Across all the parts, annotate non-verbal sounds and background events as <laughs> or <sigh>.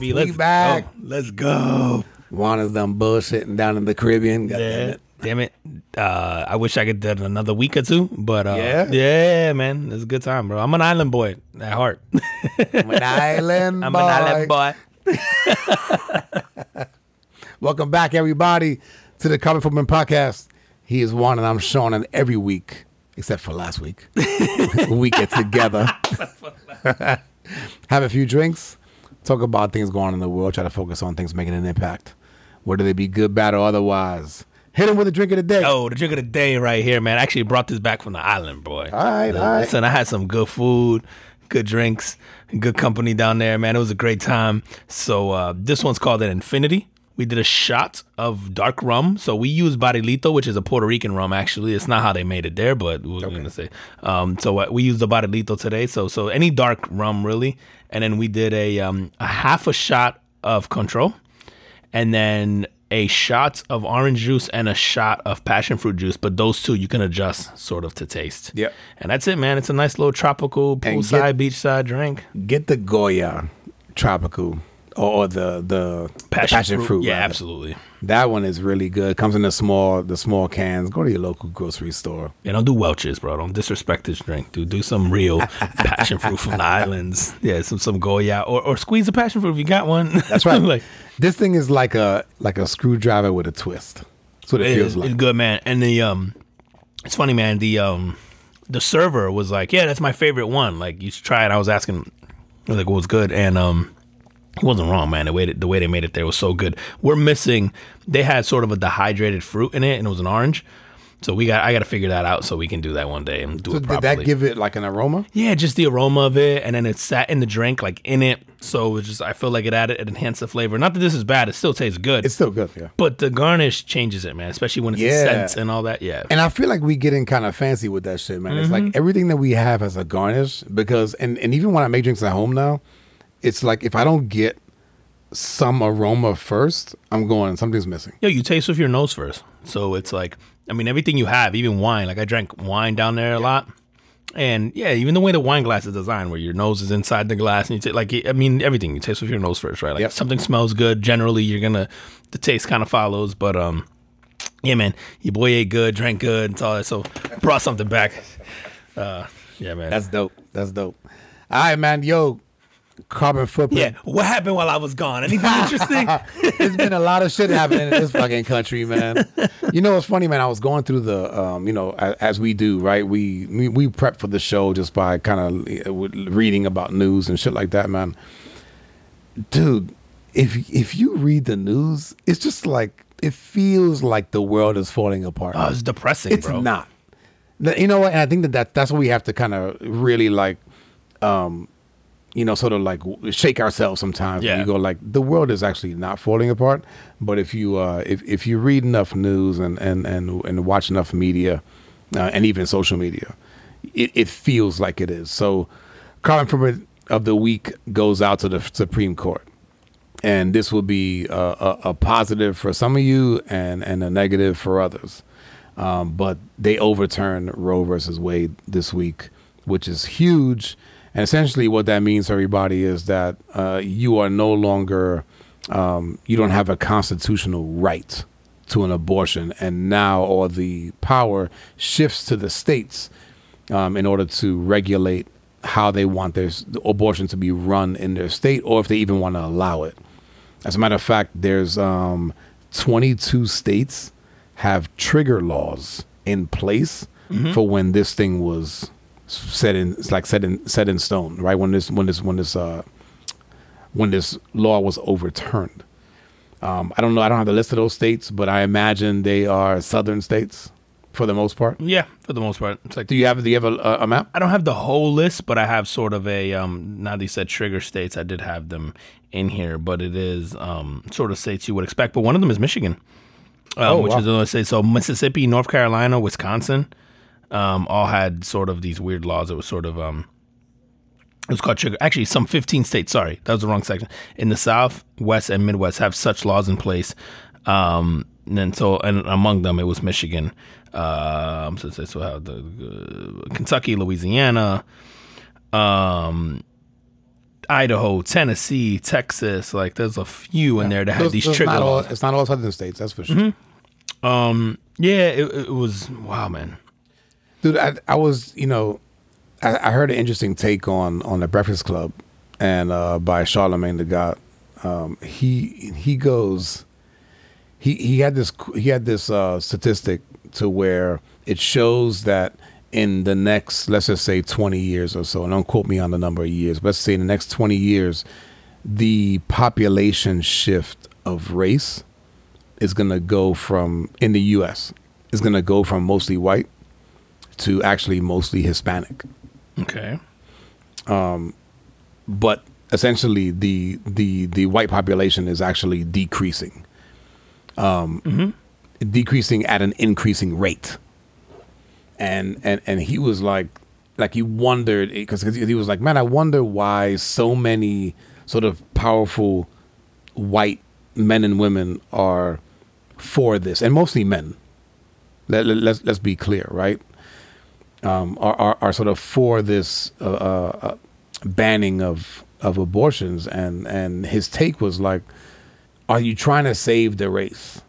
We back, baby. Let's back. Go. Let's go. Juana's done bullshitting down in the Caribbean. God damn it. Damn it. Uh, I wish I could do it another week or two, but uh, Yeah? yeah, man, it's a good time, bro. I'm an island boy at heart. <laughs> I'm an island I'm boy. an island boy. <laughs> Welcome back, everybody, to the Coming From Men podcast. He is Juan and I'm Sean, and every week, except for last week, <laughs> we get together, have a few drinks, talk about things going on in the world, try to focus on things making an impact, whether they be good, bad, or otherwise. Hit him with a drink of the day. Oh, the drink of the day right here, man. I actually brought this back from the island, boy. All right, all right. Listen, I had some good food, good drinks, good company down there, man. It was a great time. So uh, this one's called an Infinity. We did a shot of dark rum. So we used Barrilito, which is a Puerto Rican rum. Actually, it's not how they made it there, but we we're gonna say. Um, so uh, we used the Barrilito today. So so any dark rum really, and then we did a um, a half a shot of Cointreau, and then a shot of orange juice and a shot of passion fruit juice. But those two you can adjust sort of to taste. Yep. And that's it, man. It's a nice little tropical poolside, beachside drink. Get the Goya tropical or, or the the the passion, fruit. Yeah, rather. absolutely. That one is really good. Comes in the small the small cans. Go to your local grocery store. Yeah, don't do Welch's, bro. Don't disrespect this drink. Do do some real <laughs> passion fruit from the islands. Yeah, some some Goya or or squeeze a passion fruit if you got one. That's right. <laughs> like this thing is like a like a screwdriver with a twist. That's what it, it feels is, like. it's good, man. And the um, it's funny, man. The um, the server was like, yeah, that's my favorite one. Like you should try it. I was asking, like, what was good? And um. He wasn't wrong, man. The way that, the way they made it there was so good. We're missing. They had sort of a dehydrated fruit in it, and it was an orange. So we got. I got to figure that out so we can do that one day and do So it did that give it like an aroma? Yeah, just the aroma of it, and then it sat in the drink, like in it. So it just, I feel like it added, it enhanced the flavor. Not that this is bad; it still tastes good. It's still good, yeah. but the garnish changes it, man. Especially when it's Yeah. a scent and all that. Yeah, And I feel like we getting kind of fancy with that shit, man. It's like mm-hmm. everything that we have as a garnish because and, and even when I make drinks at home now, it's like if I don't get some aroma first, I'm going something's missing. Yeah, you taste with your nose first. So it's like, I mean, everything you have, even wine. Like I drank wine down there a lot. And yeah, even the way the wine glass is designed, where your nose is inside the glass, and you take like, I mean, everything you taste with your nose first, right? Like Yep. something smells good, generally you're gonna, the taste kind of follows. But um, yeah, man, your boy ate good, drank good, and all that. So brought something back. Uh, yeah, man. That's dope. That's dope. All right, man. Yo, carbon footprint. yeah. What happened while I was gone? Anything <laughs> interesting? There's been a lot of shit happening in this fucking country, man. You know what's funny, man? I was going through the, um, you know, as, as we do, right? We, we we prep for the show just by kind of reading about news and shit like that, man. Dude, if if you read the news, it's just like it feels like the world is falling apart. oh, it's depressing, it's bro. not. You know what? And I think that, that that's what we have to kind of really like, um, you know, sort of like shake ourselves sometimes. Yeah. You go like the world is actually not falling apart, but if you uh, if if you read enough news and and and and watch enough media, uh, and even social media, it, it feels like it is. So, footprint of the week goes out to the Supreme Court and this will be a, a, a positive for some of you and, and a negative for others. Um, but they overturned Roe versus Wade this week, which is huge. And essentially, what that means everybody is that uh, you are no longer, um, you don't have a constitutional right to an abortion. And now all the power shifts to the states um, in order to regulate how they want their abortion to be run in their state or if they even want to allow it. As a matter of fact, there's um, 22 states have trigger laws in place for when this thing was set in it's like set in set in stone, right? When this when this when this uh when this law was overturned. Um, I don't know. I don't have the list of those states, but I imagine they are southern states for the most part. Yeah, for the most part, it's like Do you have do you have a, a map? I don't have the whole list, but I have sort of a um now that you said trigger states, I did have them in here, but it is um sort of states you would expect. But one of them is Michigan. Um, Oh, which wow. is another state. So Mississippi, North Carolina, Wisconsin, um, all had sort of these weird laws. It was sort of um it was called trigger. Actually, some 15 states. Sorry, that was the wrong section. In the South, West, and Midwest have such laws in place. Um, and then so, and among them, it was Michigan. Um, so, so, so how the uh, Kentucky, Louisiana. Um, Idaho, Tennessee, Texas. Like there's a few in there that Those- these those trigger not all, laws. it's not all southern states, that's for sure. Um, yeah, it, it was wow, man. Dude, I, I was, you know, I, I heard an interesting take on on the Breakfast Club, and uh, by Charlemagne the God. Um, he he goes, he he had this he had this uh, statistic to where it shows that in the next let's just say twenty years or so, and don't quote me on the number of years, but let's say in the next twenty years, the population shift of race is going to go from in the U.S. is going to go from mostly white to actually mostly Hispanic. Okay. Um, But essentially, the the the white population is actually decreasing, um, decreasing at an increasing rate. And and and he was like, like he wondered because he was like, man, I wonder why so many sort of powerful white men and women are for this, and mostly men. Let, let, let's let's be clear, right? Um, are, are are sort of for this uh, uh, uh, banning of of abortions, and and his take was like, "Are you trying to save the race?"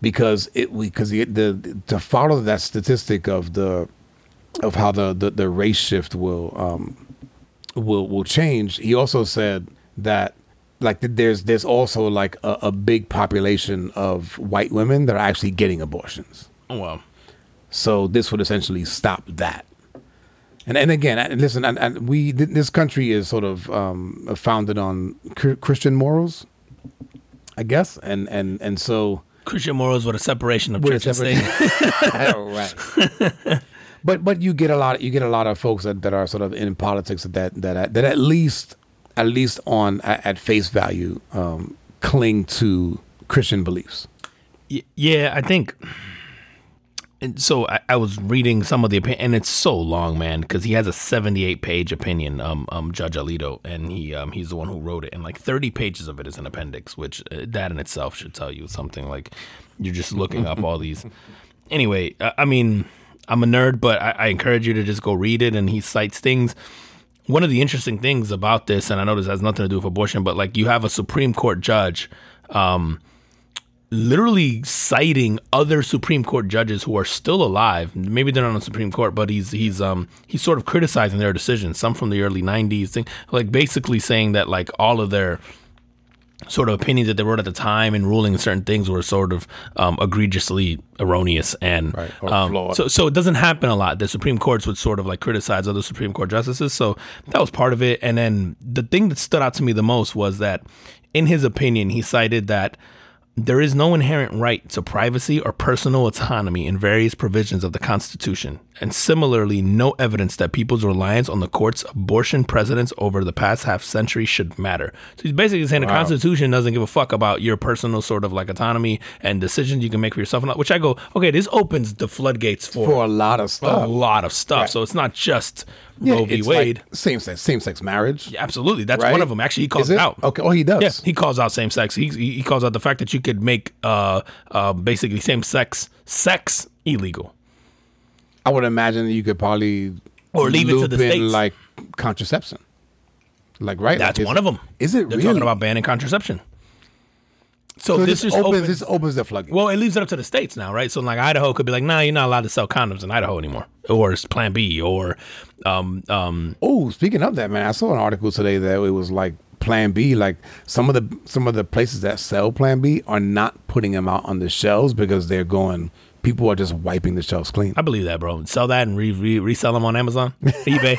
Because it because the, the to follow that statistic of the of how the the, the race shift will um, will will change. He also said that like there's there's also like a, a big population of white women that are actually getting abortions. Oh, well. So this would essentially stop that. And and again, and listen, and, and we th- this country is sort of um, founded on cr- Christian morals, I guess, and and and so Christian morals with a separation of With a church and state. <laughs> right. <laughs> but but you get a lot you get a lot of folks that, that are sort of in politics that that that at least at least on at, at face value um, cling to Christian beliefs. Y- yeah, I think. And so I, I was reading some of the opinion, and it's so long, man, because he has a seventy-eight page opinion, um, um, Judge Alito, and he, um, he's the one who wrote it, and like thirty pages of it is an appendix, which uh, that in itself should tell you something. Like you're just looking up all these. <laughs> Anyway, I, I mean, I'm a nerd, but I, I encourage you to just go read it, and he cites things. One of the interesting things about this, and I know this has nothing to do with abortion, but like you have a Supreme Court judge. Um, literally citing other Supreme Court judges who are still alive. Maybe they're not on the Supreme Court, but he's he's um he's sort of criticizing their decisions. Some from the early '90s, thing, like basically saying that like all of their sort of opinions that they wrote at the time and ruling certain things were sort of um, egregiously erroneous and Right, um, so so it doesn't happen a lot. The Supreme Courts would sort of like criticize other Supreme Court justices. So that was part of it. And then the thing that stood out to me the most was that in his opinion, he cited that there is no inherent right to privacy or personal autonomy in various provisions of the Constitution, and similarly, no evidence that people's reliance on the court's abortion precedents over the past half century should matter. So he's basically saying the Constitution doesn't give a fuck about your personal sort of like autonomy and decisions you can make for yourself. Which I go, okay, this opens the floodgates for, For a lot of stuff. a lot of stuff. Right. So it's not just Yeah, Roe v. it's Wade. like same sex same sex marriage. Yeah, absolutely, that's right? one of them. Actually, he calls it it out. Okay. Oh, he does. Yeah, he calls out same sex. He he calls out the fact that you could make uh uh basically same sex sex illegal. I would imagine you could probably Or leave it to the states. like contraception. Like right, That's like, one of them. Is it They're really? talking about banning contraception. So, so this this, just opens opens. this opens the floodgates. well, it leaves it up to the states now, right? So like Idaho could be like, nah, you're not allowed to sell condoms in Idaho anymore, or it's Plan B, or um um Oh, speaking of that, man, I saw an article today that it was like Plan B. Like some of the some of the places that sell Plan B are not putting them out on the shelves because they're going. People are just wiping the shelves clean. I believe that, bro. Sell that and re- re- resell them on Amazon, eBay.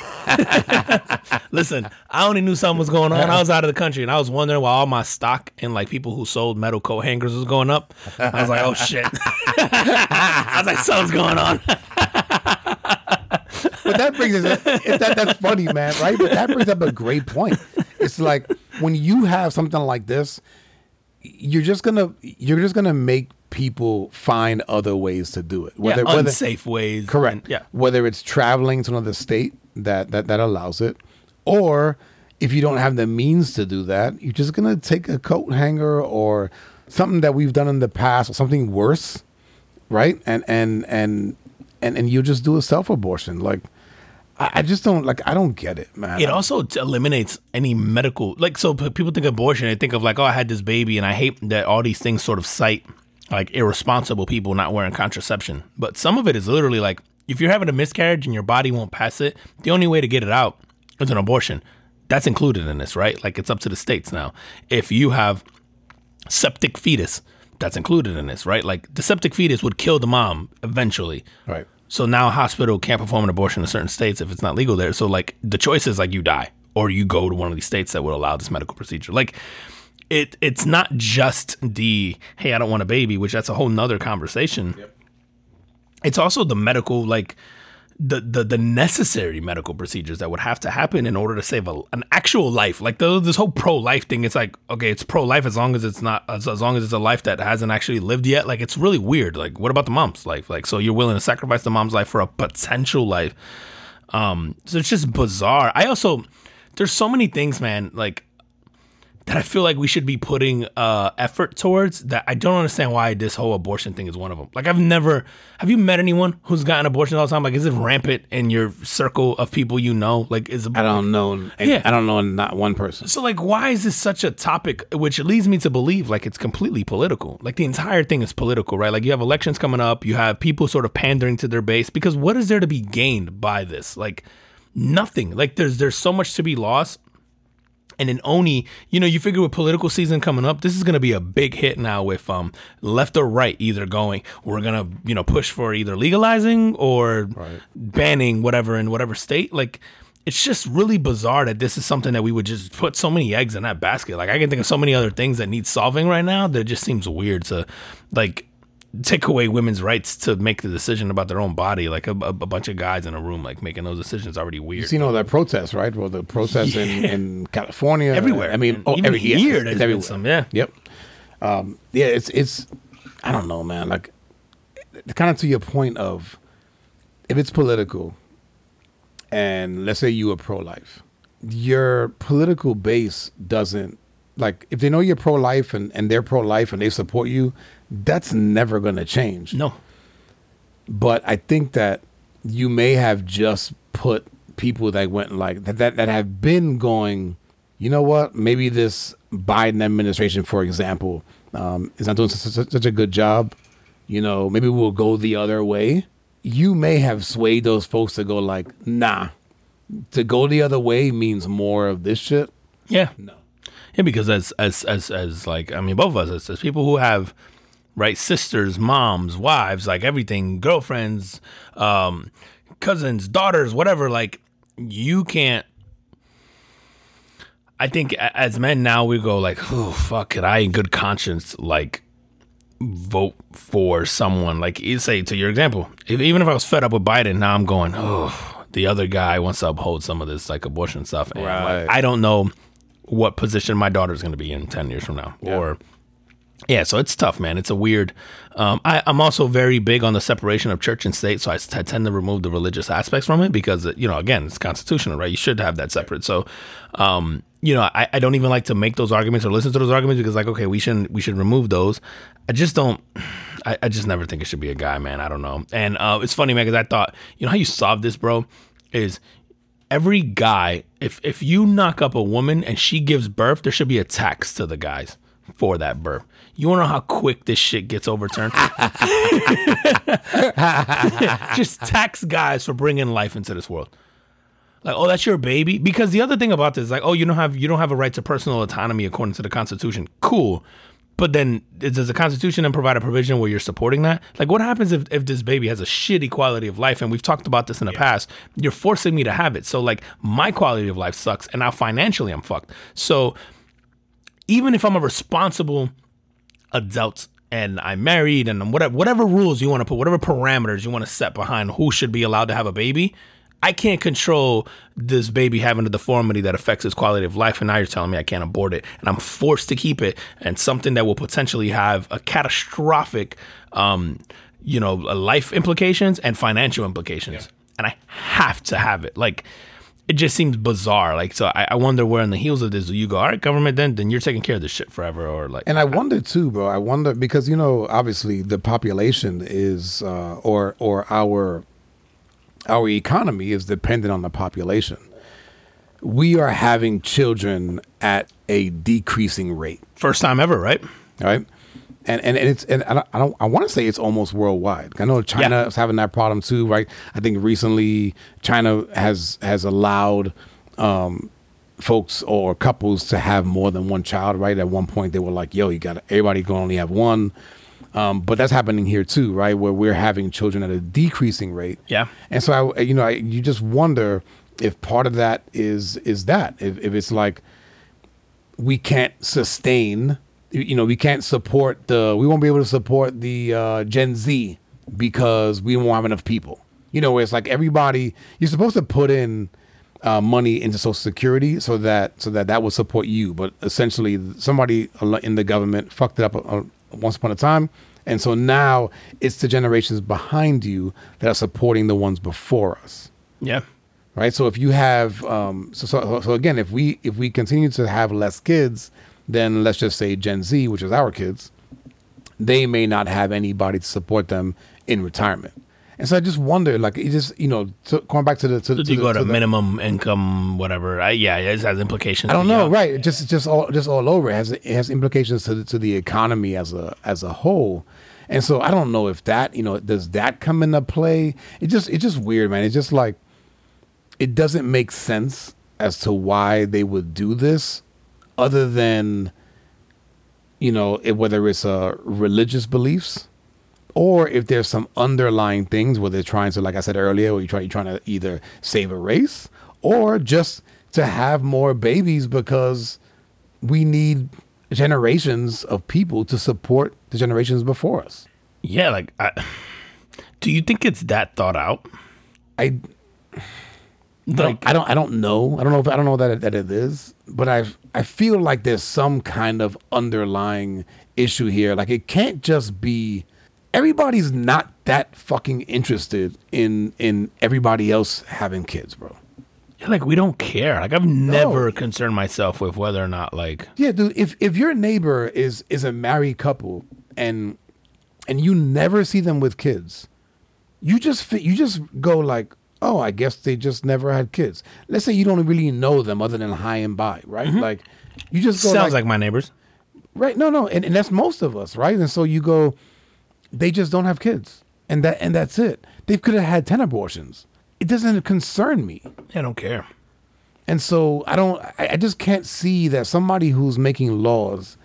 <laughs> Listen, I only knew something was going on. I was out of the country and I was wondering why all my stock and like people who sold metal coat hangers was going up. I was like, oh shit. <laughs> I was like, something's going on. But that brings us. If that, that's funny, man, right? But that brings up a great point. It's like when you have something like this, you're just gonna you're just gonna make people find other ways to do it. yeah, unsafe ways. Correct. And- yeah. Whether it's traveling to another state that, that that allows it, or if you don't have the means to do that, you're just gonna take a coat hanger or something that we've done in the past or something worse, right? And and and and and you'll just do a self abortion. Like I, I just don't like. I don't get it, man. It also eliminates any medical, like, so people think abortion, they think of like, oh, I had this baby, and I hate that all these things sort of cite like irresponsible people not wearing contraception. But some of it is literally like, if you're having a miscarriage and your body won't pass it, the only way to get it out is an abortion. That's included in this, right? Like, it's up to the states now. If you have septic fetus, that's included in this, right? Like, the septic fetus would kill the mom eventually. right. So now a hospital can't perform an abortion in certain states if it's not legal there. So like the choice is like you die or you go to one of these states that would allow this medical procedure. Like it it's not just the hey, I don't want a baby, which that's a whole nother conversation. It's also the medical like the, the the necessary medical procedures that would have to happen in order to save a, an actual life. Like the, this whole pro life thing, it's like okay, it's pro life as long as it's not as, as long as it's a life that hasn't actually lived yet. Like it's really weird. Like what about the mom's life? Like so you're willing to sacrifice the mom's life for a potential life? Um, so it's just bizarre. I also there's so many things, man. Like that I feel like we should be putting uh, effort towards that I don't understand why this whole abortion thing is one of them. Like I've never have you met anyone who's gotten abortion all the time? Like is it rampant in your circle of people you know? Like is I don't know. Yeah. I don't know not one person. so like why is this such a topic which leads me to believe like it's completely political. Like the entire thing is political, right? Like you have elections coming up, you have people sort of pandering to their base because what is there to be gained by this? Like nothing. Like there's there's so much to be lost. And in Oni, you know, you figure with political season coming up, this is going to be a big hit now with um left or right either going. We're going to, you know, push for either legalizing or banning whatever in whatever state. Like it's just really bizarre that this is something that we would just put so many eggs in that basket. Like I can think of so many other things that need solving right now that it just seems weird to like take away women's rights to make the decision about their own body. Like a, a, a bunch of guys in a room like making those decisions already weird. You seen all that protests, right? Well, the protests in, <laughs> in California, Everywhere. I mean, oh, every yeah, it's- there's everywhere. some, yeah. Yep. Um, yeah, it's it's. I don't know, man. Like, kind of to your point of, if it's political, and let's say you are pro-life, your political base doesn't like if they know you're pro-life and and they're pro-life and they support you, that's never going to change no. but I think that you may have just put people that went like that that, that have been going. You know what? Maybe this Biden administration, for example, um, is not doing such, such a good job. You know, maybe we'll go the other way. You may have swayed those folks to go like, nah. To go the other way means more of this shit. Yeah. No. Yeah, because as as as as like I mean, both of us as, as people who have right sisters, moms, wives, like everything, girlfriends, um, cousins, daughters, whatever. Like you can't. I think as men now we go like, oh fuck, could I in good conscience like vote for someone like you say to your example, if, even if I was fed up with Biden, now I'm going, oh, the other guy wants to uphold some of this like abortion stuff, and like, Right. I don't know what position my daughter's going to be in 10 years from now or yeah so it's tough man. It's a weird um, I, i'm also very big on the separation of church and state so I, I tend to remove the religious aspects from it because you know again it's constitutional right? You should have that separate. So um, you know I, I don't even like to make those arguments or listen to those arguments because like okay we shouldn't we should remove those. I just don't I, I just never think it should be a guy man. I don't know. And uh, it's funny man because i thought you know how you solve this bro? Is every guy, if if you knock up a woman and she gives birth, there should be a tax to the guys for that birth. You wanna know how quick this shit gets overturned? <laughs> Just tax guys for bringing life into this world. Like, oh, that's your baby. Because the other thing about this is like, oh, you don't have you don't have a right to personal autonomy according to the Constitution. Cool. But then does the Constitution then provide a provision where you're supporting that? Like, what happens if, if this baby has a shitty quality of life? And we've talked about this in the past. You're forcing me to have it. So, like, my quality of life sucks. And now financially, I'm fucked. So, even if I'm a responsible adult and I'm married and whatever whatever rules you want to put, whatever parameters you want to set behind who should be allowed to have a baby, I can't control this baby having a deformity that affects its quality of life. And now you're telling me I can't abort it, and I'm forced to keep it, and something that will potentially have a catastrophic, um, you know, life implications and financial implications, and I have to have it. Like it just seems bizarre. Like, so I, I wonder where on the heels of this do you go? All right, government, then then you're taking care of this shit forever, or like, And I wonder too, bro. I wonder because you know, obviously, the population is, uh, or or our our economy is dependent on the population. We are having children at a decreasing rate, First time ever, right? right? And and, it's and I don't I, don't, I want to say it's almost worldwide. I know China Yeah. is having that problem too, right? I think recently China has has allowed um, folks or couples to have more than one child. Right? At one point, they were like, "Yo, you got to everybody can only have one." Um, but that's happening here too, right? Where we're having children at a decreasing rate. Yeah. And so I, you know, I, you just wonder if part of that is is that if, if it's like we can't sustain, you- know, we can't support the, we won't be able to support the uh, Gen Z because we won't have enough people. You know, where it's like everybody, you're supposed to put in uh, money into Social Security so that so that that will support you, but essentially somebody in the government fucked it up uh, once upon a time. And so now it's the generations behind you that are supporting the ones before us Yeah. right? So if you have, um, so, so so again, if we if we continue to have less kids, then let's just say Gen Z, which is our kids, they may not have anybody to support them in retirement. And so I just wonder, like, it just you know, to, going back to the to, Did to you the, go to, to the- minimum income, whatever? I, yeah, it has implications. I don't know, right? It just just all just all over. It has it has implications to the, to the economy as a as a whole. And so I don't know if that you know does that come into play. It just it's just weird, man. It's just like it doesn't make sense as to why they would do this, other than you know it, whether it's uh, religious beliefs or if there's some underlying things where they're trying to, like I said earlier, where you try you're trying to either save a race or just to have more babies because we need generations of people to support the generations before us. Yeah, like, I, do you think it's that thought out? I Like, I don't I don't know. I don't know if I don't know that it, that it is, but I I feel like there's some kind of underlying issue here. Like it can't just be everybody's not that fucking interested in in everybody else having kids, bro. Yeah, like we don't care. Like I've never concerned myself with whether or not like Yeah, dude. If if your neighbor is is a married couple and and you never see them with kids, you just you just go like, oh, I guess they just never had kids. Let's say you don't really know them other than hi and bye, right? Mm-hmm. Like you just go sounds like, my neighbors. right. No, no, and, and that's most of us, right? And so you go, they just don't have kids, and that and that's it. They could have had ten abortions. It doesn't concern me. I don't care. And so I don't I, I just can't see that somebody who's making laws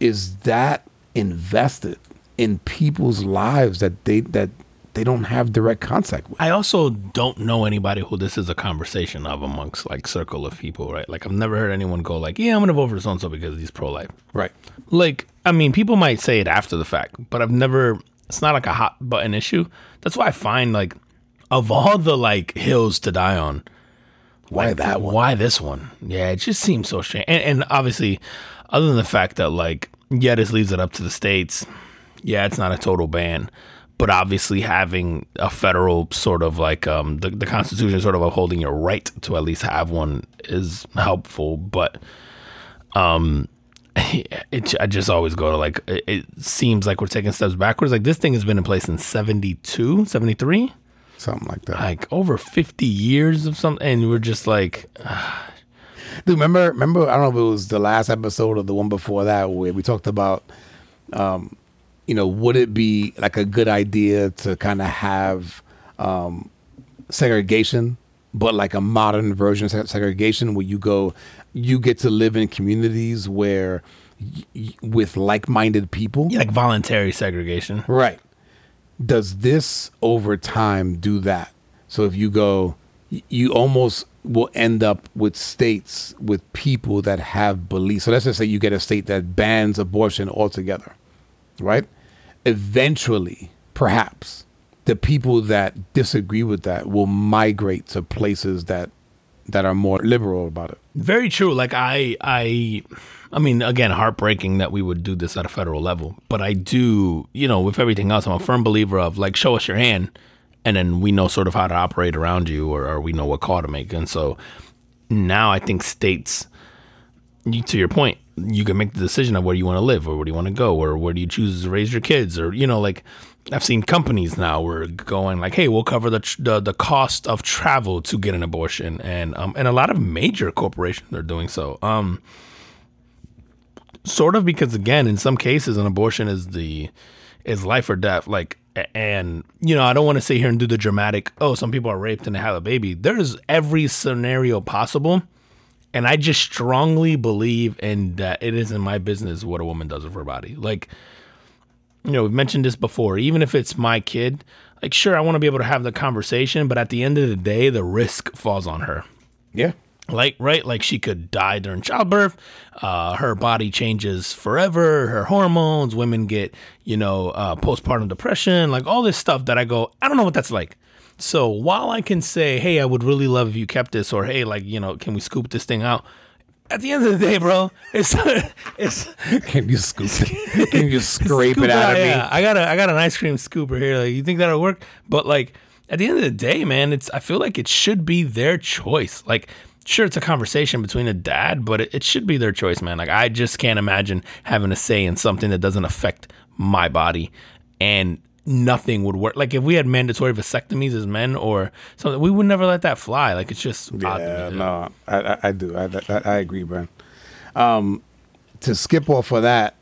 is that invested in people's lives that they that they don't have direct contact with. I also don't know anybody who this is a conversation of amongst like circle of people, right? Like I've never heard anyone go like, "Yeah, I'm gonna vote for so and so because he's pro life." Right. Like, I mean, people might say it after the fact, but I've never. It's not like a hot button issue. That's why I find like, of all the like hills to die on, Why like, that one? Why this one? Yeah, it just seems so strange. And, and obviously, other than the fact that like, yeah, this leaves it up to the states. Yeah, it's not a total ban, but obviously having a federal sort of like um the, the Constitution sort of upholding your right to at least have one is helpful. But um, <laughs> it I just always go to like it, it seems like we're taking steps backwards. Like this thing has been in place in 72, 73 Something like that. like over 50 years of something and we're just like Dude, remember remember I don't know if it was the last episode or the one before that where we talked about um you know, would it be like a good idea to kind of have um segregation but like a modern version of segregation where you go you get to live in communities where y- with like-minded people yeah, like voluntary segregation Right. Does this over time do that? So if you go, you almost will end up with states with people that have beliefs. So let's just say you get a state that bans abortion altogether, right? Eventually, perhaps the people that disagree with that will migrate to places that that are more liberal about it. very true like i i i mean again heartbreaking that we would do this at a federal level but i do you know with everything else i'm a firm believer of like show us your hand and then we know sort of how to operate around you or, or we know what call to make and so now i think states you, to your point, you can make the decision of where you want to live or where do you want to go or where do you choose to raise your kids or, you know, like I've seen companies now where going like, "Hey, we'll cover the tr- the, the cost of travel to get an abortion," and um, and a lot of major corporations are doing so. Um, sort of because again, in some cases, an abortion is the is life or death. Like, and you know, I don't want to sit here and do the dramatic. Oh, some people are raped and they have a baby. There's every scenario possible, and I just strongly believe in that it isn't my business what a woman does with her body. Like you know, we've mentioned this before. Even if it's my kid, like, sure, I want to be able to have the conversation, but at the end of the day, the risk falls on her. Yeah. Like, right? Like, she could die during childbirth. Uh, her body changes forever. Her hormones. Women get, you know, uh, postpartum depression. Like all this stuff that I go, I don't know what that's like. So while I can say, hey, I would really love if you kept this, or hey, like, you know, can we scoop this thing out? At the end of the day, bro, <laughs> it's it's Can you scoop it? <laughs> Can you scrape it out of me? yeah. I got a I got an ice cream scooper here. Like, you think that'll work? But like at the end of the day, man, it's I feel like it should be their choice. Like, sure, it's a conversation between a dad, but it, it should be their choice, man. Like, I just can't imagine having a say in something that doesn't affect my body and nothing would work. Like if we had mandatory vasectomies as men or something, we would never let that fly. Like it's just Yeah, no, I, I, do. I, I, I agree, Brian. Um, to skip off of that,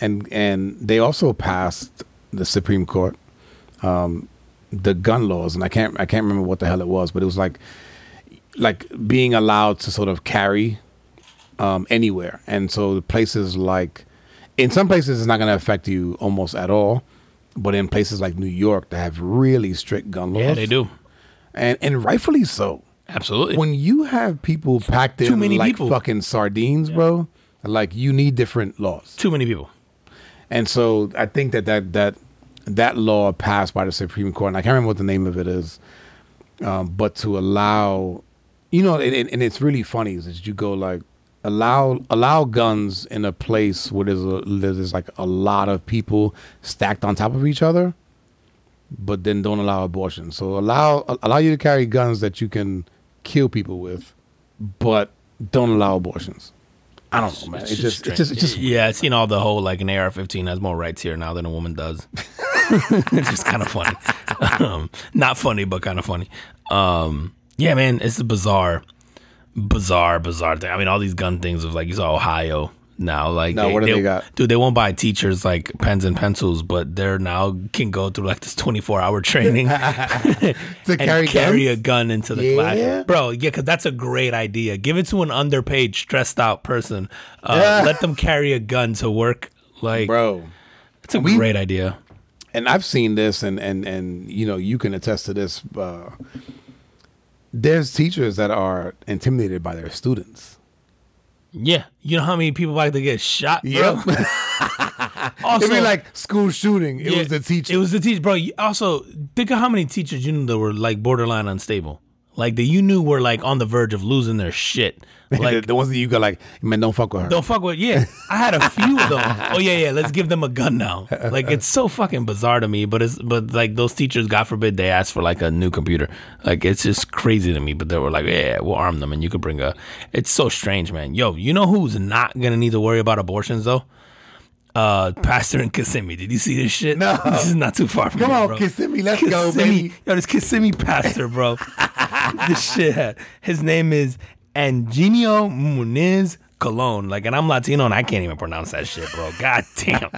and and they also passed the Supreme Court, um, the gun laws, and I can't I can't remember what the hell it was, but it was like like being allowed to sort of carry um, anywhere, and so places like in some places it's not going to affect you almost at all, but in places like New York that have really strict gun laws, Yeah, they do. and and rightfully so Absolutely. when you have people packed in Too many like people. fucking sardines, bro, like you need different laws. Too many people. And so I think that that that that law passed by the Supreme Court, and I can't remember what the name of it is, um, but to allow, you know, and, and and it's really funny is that you go like allow allow guns in a place where there's a there's like a lot of people stacked on top of each other, but then don't allow abortion. So allow allow you to carry guns that you can kill people with, but don't allow abortions. I don't know, man. It's just it's just it's just yeah. I've seen all the whole like an AR-15 has more rights here now than a woman does. <laughs> it's just kind of funny. <laughs> Um, not funny, but kind of funny. Um, yeah, man, it's bizarre, bizarre, bizarre thing. I mean, all these gun things of like you saw Ohio now. Like, No, what do they got? Dude, they won't buy teachers like pens and pencils, but they're now can go through like this 24 hour <laughs> training to <laughs> and carry, carry, a gun into the Yeah? classroom. Bro, yeah, because that's a great idea. Give it to an underpaid, stressed out person. Uh, Yeah. <laughs> Let them carry a gun to work. Like, bro. it's a we- great idea. and I've seen this, and and and you know you can attest to this. Uh, there's teachers that are intimidated by their students. Yeah, you know how many people like to get shot, bro? Yep. also, <laughs> <laughs> It'd be like school shooting. It yeah, was the teacher. It was the teacher, bro. Also, think of how many teachers you knew that were like borderline unstable, like that you knew were like on the verge of losing their shit. <laughs> like the ones that you go like, man, don't fuck with her. Don't fuck with yeah. I had a few of those. Oh yeah, yeah. Let's give them a gun now. Like it's so fucking bizarre to me. But it's but like those teachers, God forbid, they asked for like a new computer. Like it's just crazy to me. But they were like, yeah, we'll arm them, and you could bring a. It's so strange, man. Yo, you know who's not gonna need to worry about abortions though? Uh, Pastor in Kissimmee. Did you see this shit? No. this is not too far from Come here, on, bro. Kissimmee, let's go, baby. Yo, this Kissimmee pastor, bro. <laughs> this <laughs> shit. His name is Angenio Muniz Colon. Like, and I'm Latino and I can't even pronounce that shit, bro. God damn. <laughs>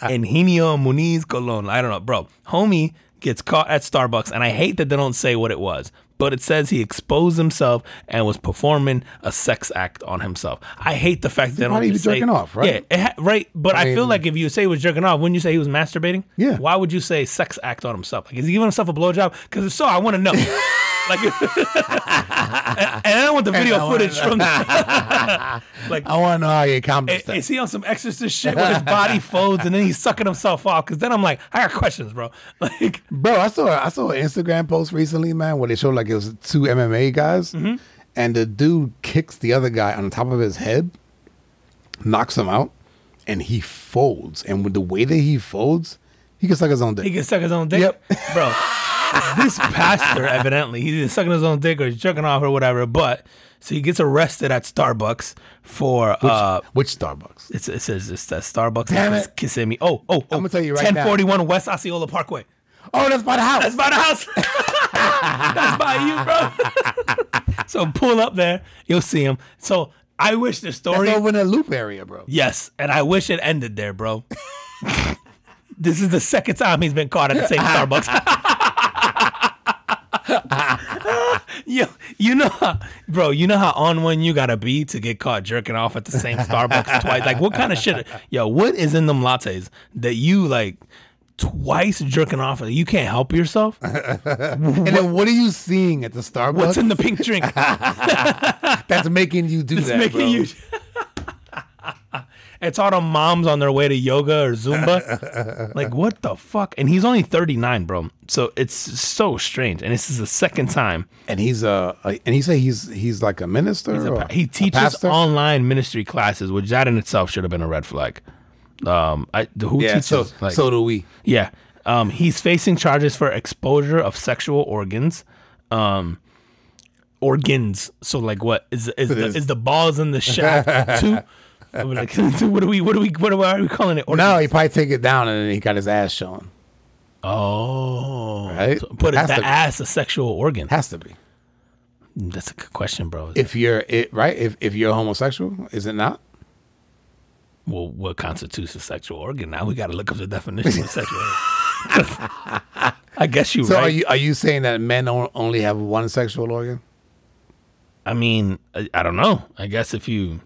Angenio Muniz Colon. I don't know, bro. Homie gets caught at Starbucks, and I hate that they don't say what it was. But it says he exposed himself and was performing a sex act on himself. I hate the fact that they don't probably just be say, jerking off, right? Yeah, it ha- right. But I, I feel like if you say he was jerking off, wouldn't you say he was masturbating? Yeah. Why would you say sex act on himself? Like, is he giving himself a blowjob? Because if so, I want to know. <laughs> like, <laughs> and, I want the video I footage from. <laughs> like, I want to know how you accomplished is, that. is he on some exorcist shit where his body <laughs> folds and then he's sucking himself off? Because then I'm like, I got questions, bro. Like, Bro, I saw I saw an Instagram post recently, man, where they showed like it was two MMA guys, Mm-hmm. and the dude kicks the other guy on the top of his head, knocks him out, and he folds. And with the way that he folds, he can suck his own dick. he can suck his own dick, Yep. bro. This pastor, <laughs> evidently, he's either sucking his own dick or he's jerking off or whatever. But so he gets arrested at Starbucks for uh, Which Starbucks? it's, it says it's that Starbucks. Damn it. Kissimmee. Oh, oh, I'm gonna tell you right now. 1041 West Osceola Parkway. Oh, that's by the house. That's by the house. <laughs> That's by you, bro. <laughs> so pull up there, you'll see him. So I wish the That's story. over in the loop area, bro. Yes, and I wish it ended there, bro. this is the second time he's been caught at the same Starbucks. <laughs> Yo, you know, how, bro, you know how on one you gotta be to get caught jerking off at the same Starbucks <laughs> twice. Like, what kind of shit? Yo, what is in them lattes that you like twice jerking off? At you can't help yourself. <laughs> And then what are you seeing at the Starbucks What's in the pink drink? that's making you do that, making bro? you. It's all the moms on their way to yoga or Zumba. <laughs> like, what the fuck? And he's only 39, bro. So it's so strange. And this is the second time and he's uh, a, and he say he's he's like a minister. He's a or he teaches pastor? online ministry classes, which that in itself should have been a red flag. Um, I the who Yeah, teaches? so like- so do we. Yeah. Um, he's facing charges for exposure of sexual organs. Um, organs. So like what is is the, is. is the balls in the shaft <laughs> too? Like, <laughs> what are we? What are we? What are we calling it? Organs? No, he probably take it down and he got his ass shown. Oh, Right? So, but is the ass a sexual organ? Has to be. That's a good question, bro. If you're it right, if if you're homosexual, is it not? well, what constitutes a sexual organ? Now we got to look up the definition of sexual. organ. <laughs> I guess you So right. are you are you saying that men only have one sexual organ? I mean, I, I don't know. I guess if you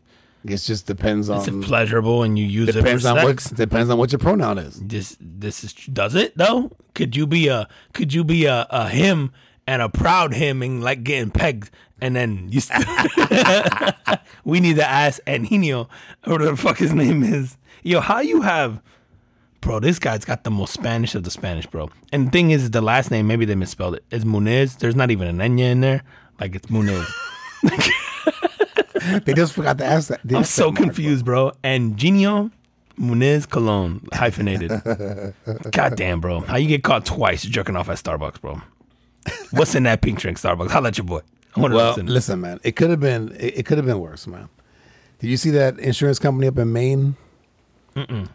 It just depends on. it's pleasurable and you use depends it for on sex. what depends on what your pronoun is. this this is does it though? Could you be a could you be a, a him and a proud him and like getting pegged and then you still <laughs> we need to ask Anino or whatever the fuck his name is. Yo, how you have bro, this guy's got the most Spanish of the Spanish, bro. And the thing is the last name, maybe they misspelled it. It's Muniz. There's not even an Enya in there. Like it's Muniz. <laughs> <laughs> They just forgot to ask that. they I'm so that confused, bro. And Genio Muniz Colon hyphenated. <laughs> Goddamn, bro. How you get caught twice jerking off at Starbucks, bro? What's in that pink drink, Starbucks? Holla at your boy. I Well, listen. listen, man. It could have been. It, it could have been worse, man. Did you see that insurance company up in Maine?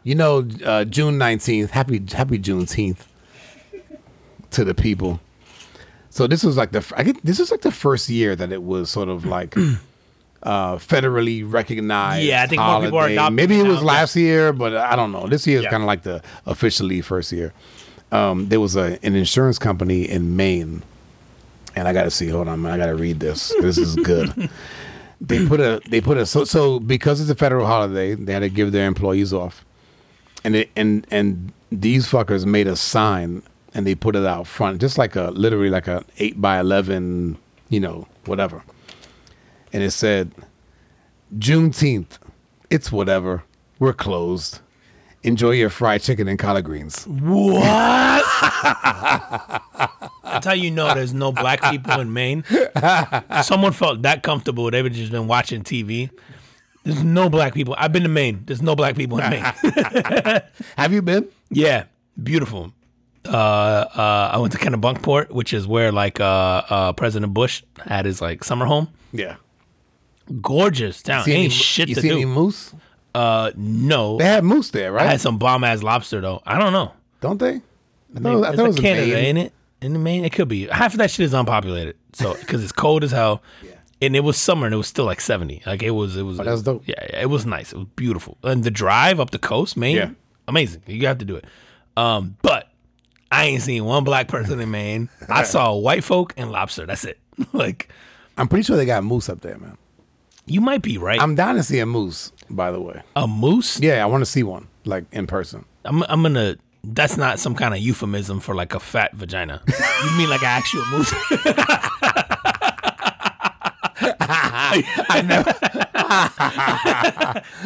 You know, uh, June nineteenth. Happy Happy Juneteenth to the people. So this was like the. I get this is like the first year that it was sort of like. <clears throat> Uh, federally recognized. Yeah, I think more people are holiday. adopting Maybe it was now. last year, but I don't know. This year is Yeah. kind of like the officially first year. Um, there was a an insurance company in Maine and I gotta see. Hold on, man. I gotta read this. This is good. <laughs> they put a they put a so so because it's a federal holiday, they had to give their employees off, and it and and these fuckers made a sign and they put it out front, just like a literally like a eight by eleven, you know, whatever, and it said, Juneteenth, it's whatever. We're closed. Enjoy your fried chicken and collard greens. what? That's how you know there's no black people in Maine. Someone felt that comfortable. They've just been watching TV. There's no black people. I've been to Maine. There's no black people in Maine. <laughs> Have you been? Yeah, beautiful. Uh, uh, I went to Kennebunkport, which is where like uh, uh, President Bush had his like summer home. Yeah. Gorgeous town. See Ain't any, shit you to see any moose? Uh, no. They have moose there, right? I had some bomb ass lobster though. I don't know. Don't they? I thought, I thought it was in Canada, Maine. ain't it? In the Maine, it could be. Half of that shit is unpopulated, so <laughs> because it's cold as hell. And it was summer, and it was still like seventy. Like it was, it was. Oh, that's dope. Yeah, yeah, it was nice. It was beautiful, and the drive up the coast, Maine, Yeah. amazing. You have to do it. Um, but I ain't seen one black person in Maine. I <laughs> saw white folk and lobster. That's it. <laughs> like I'm pretty sure they got moose up there, man. You might be right. I'm down to see a moose, by the way. a moose. Yeah, I want to see one, like in person. I'm, I'm gonna. That's not some kind of euphemism for like a fat vagina. <laughs> you mean like an actual moose? I never,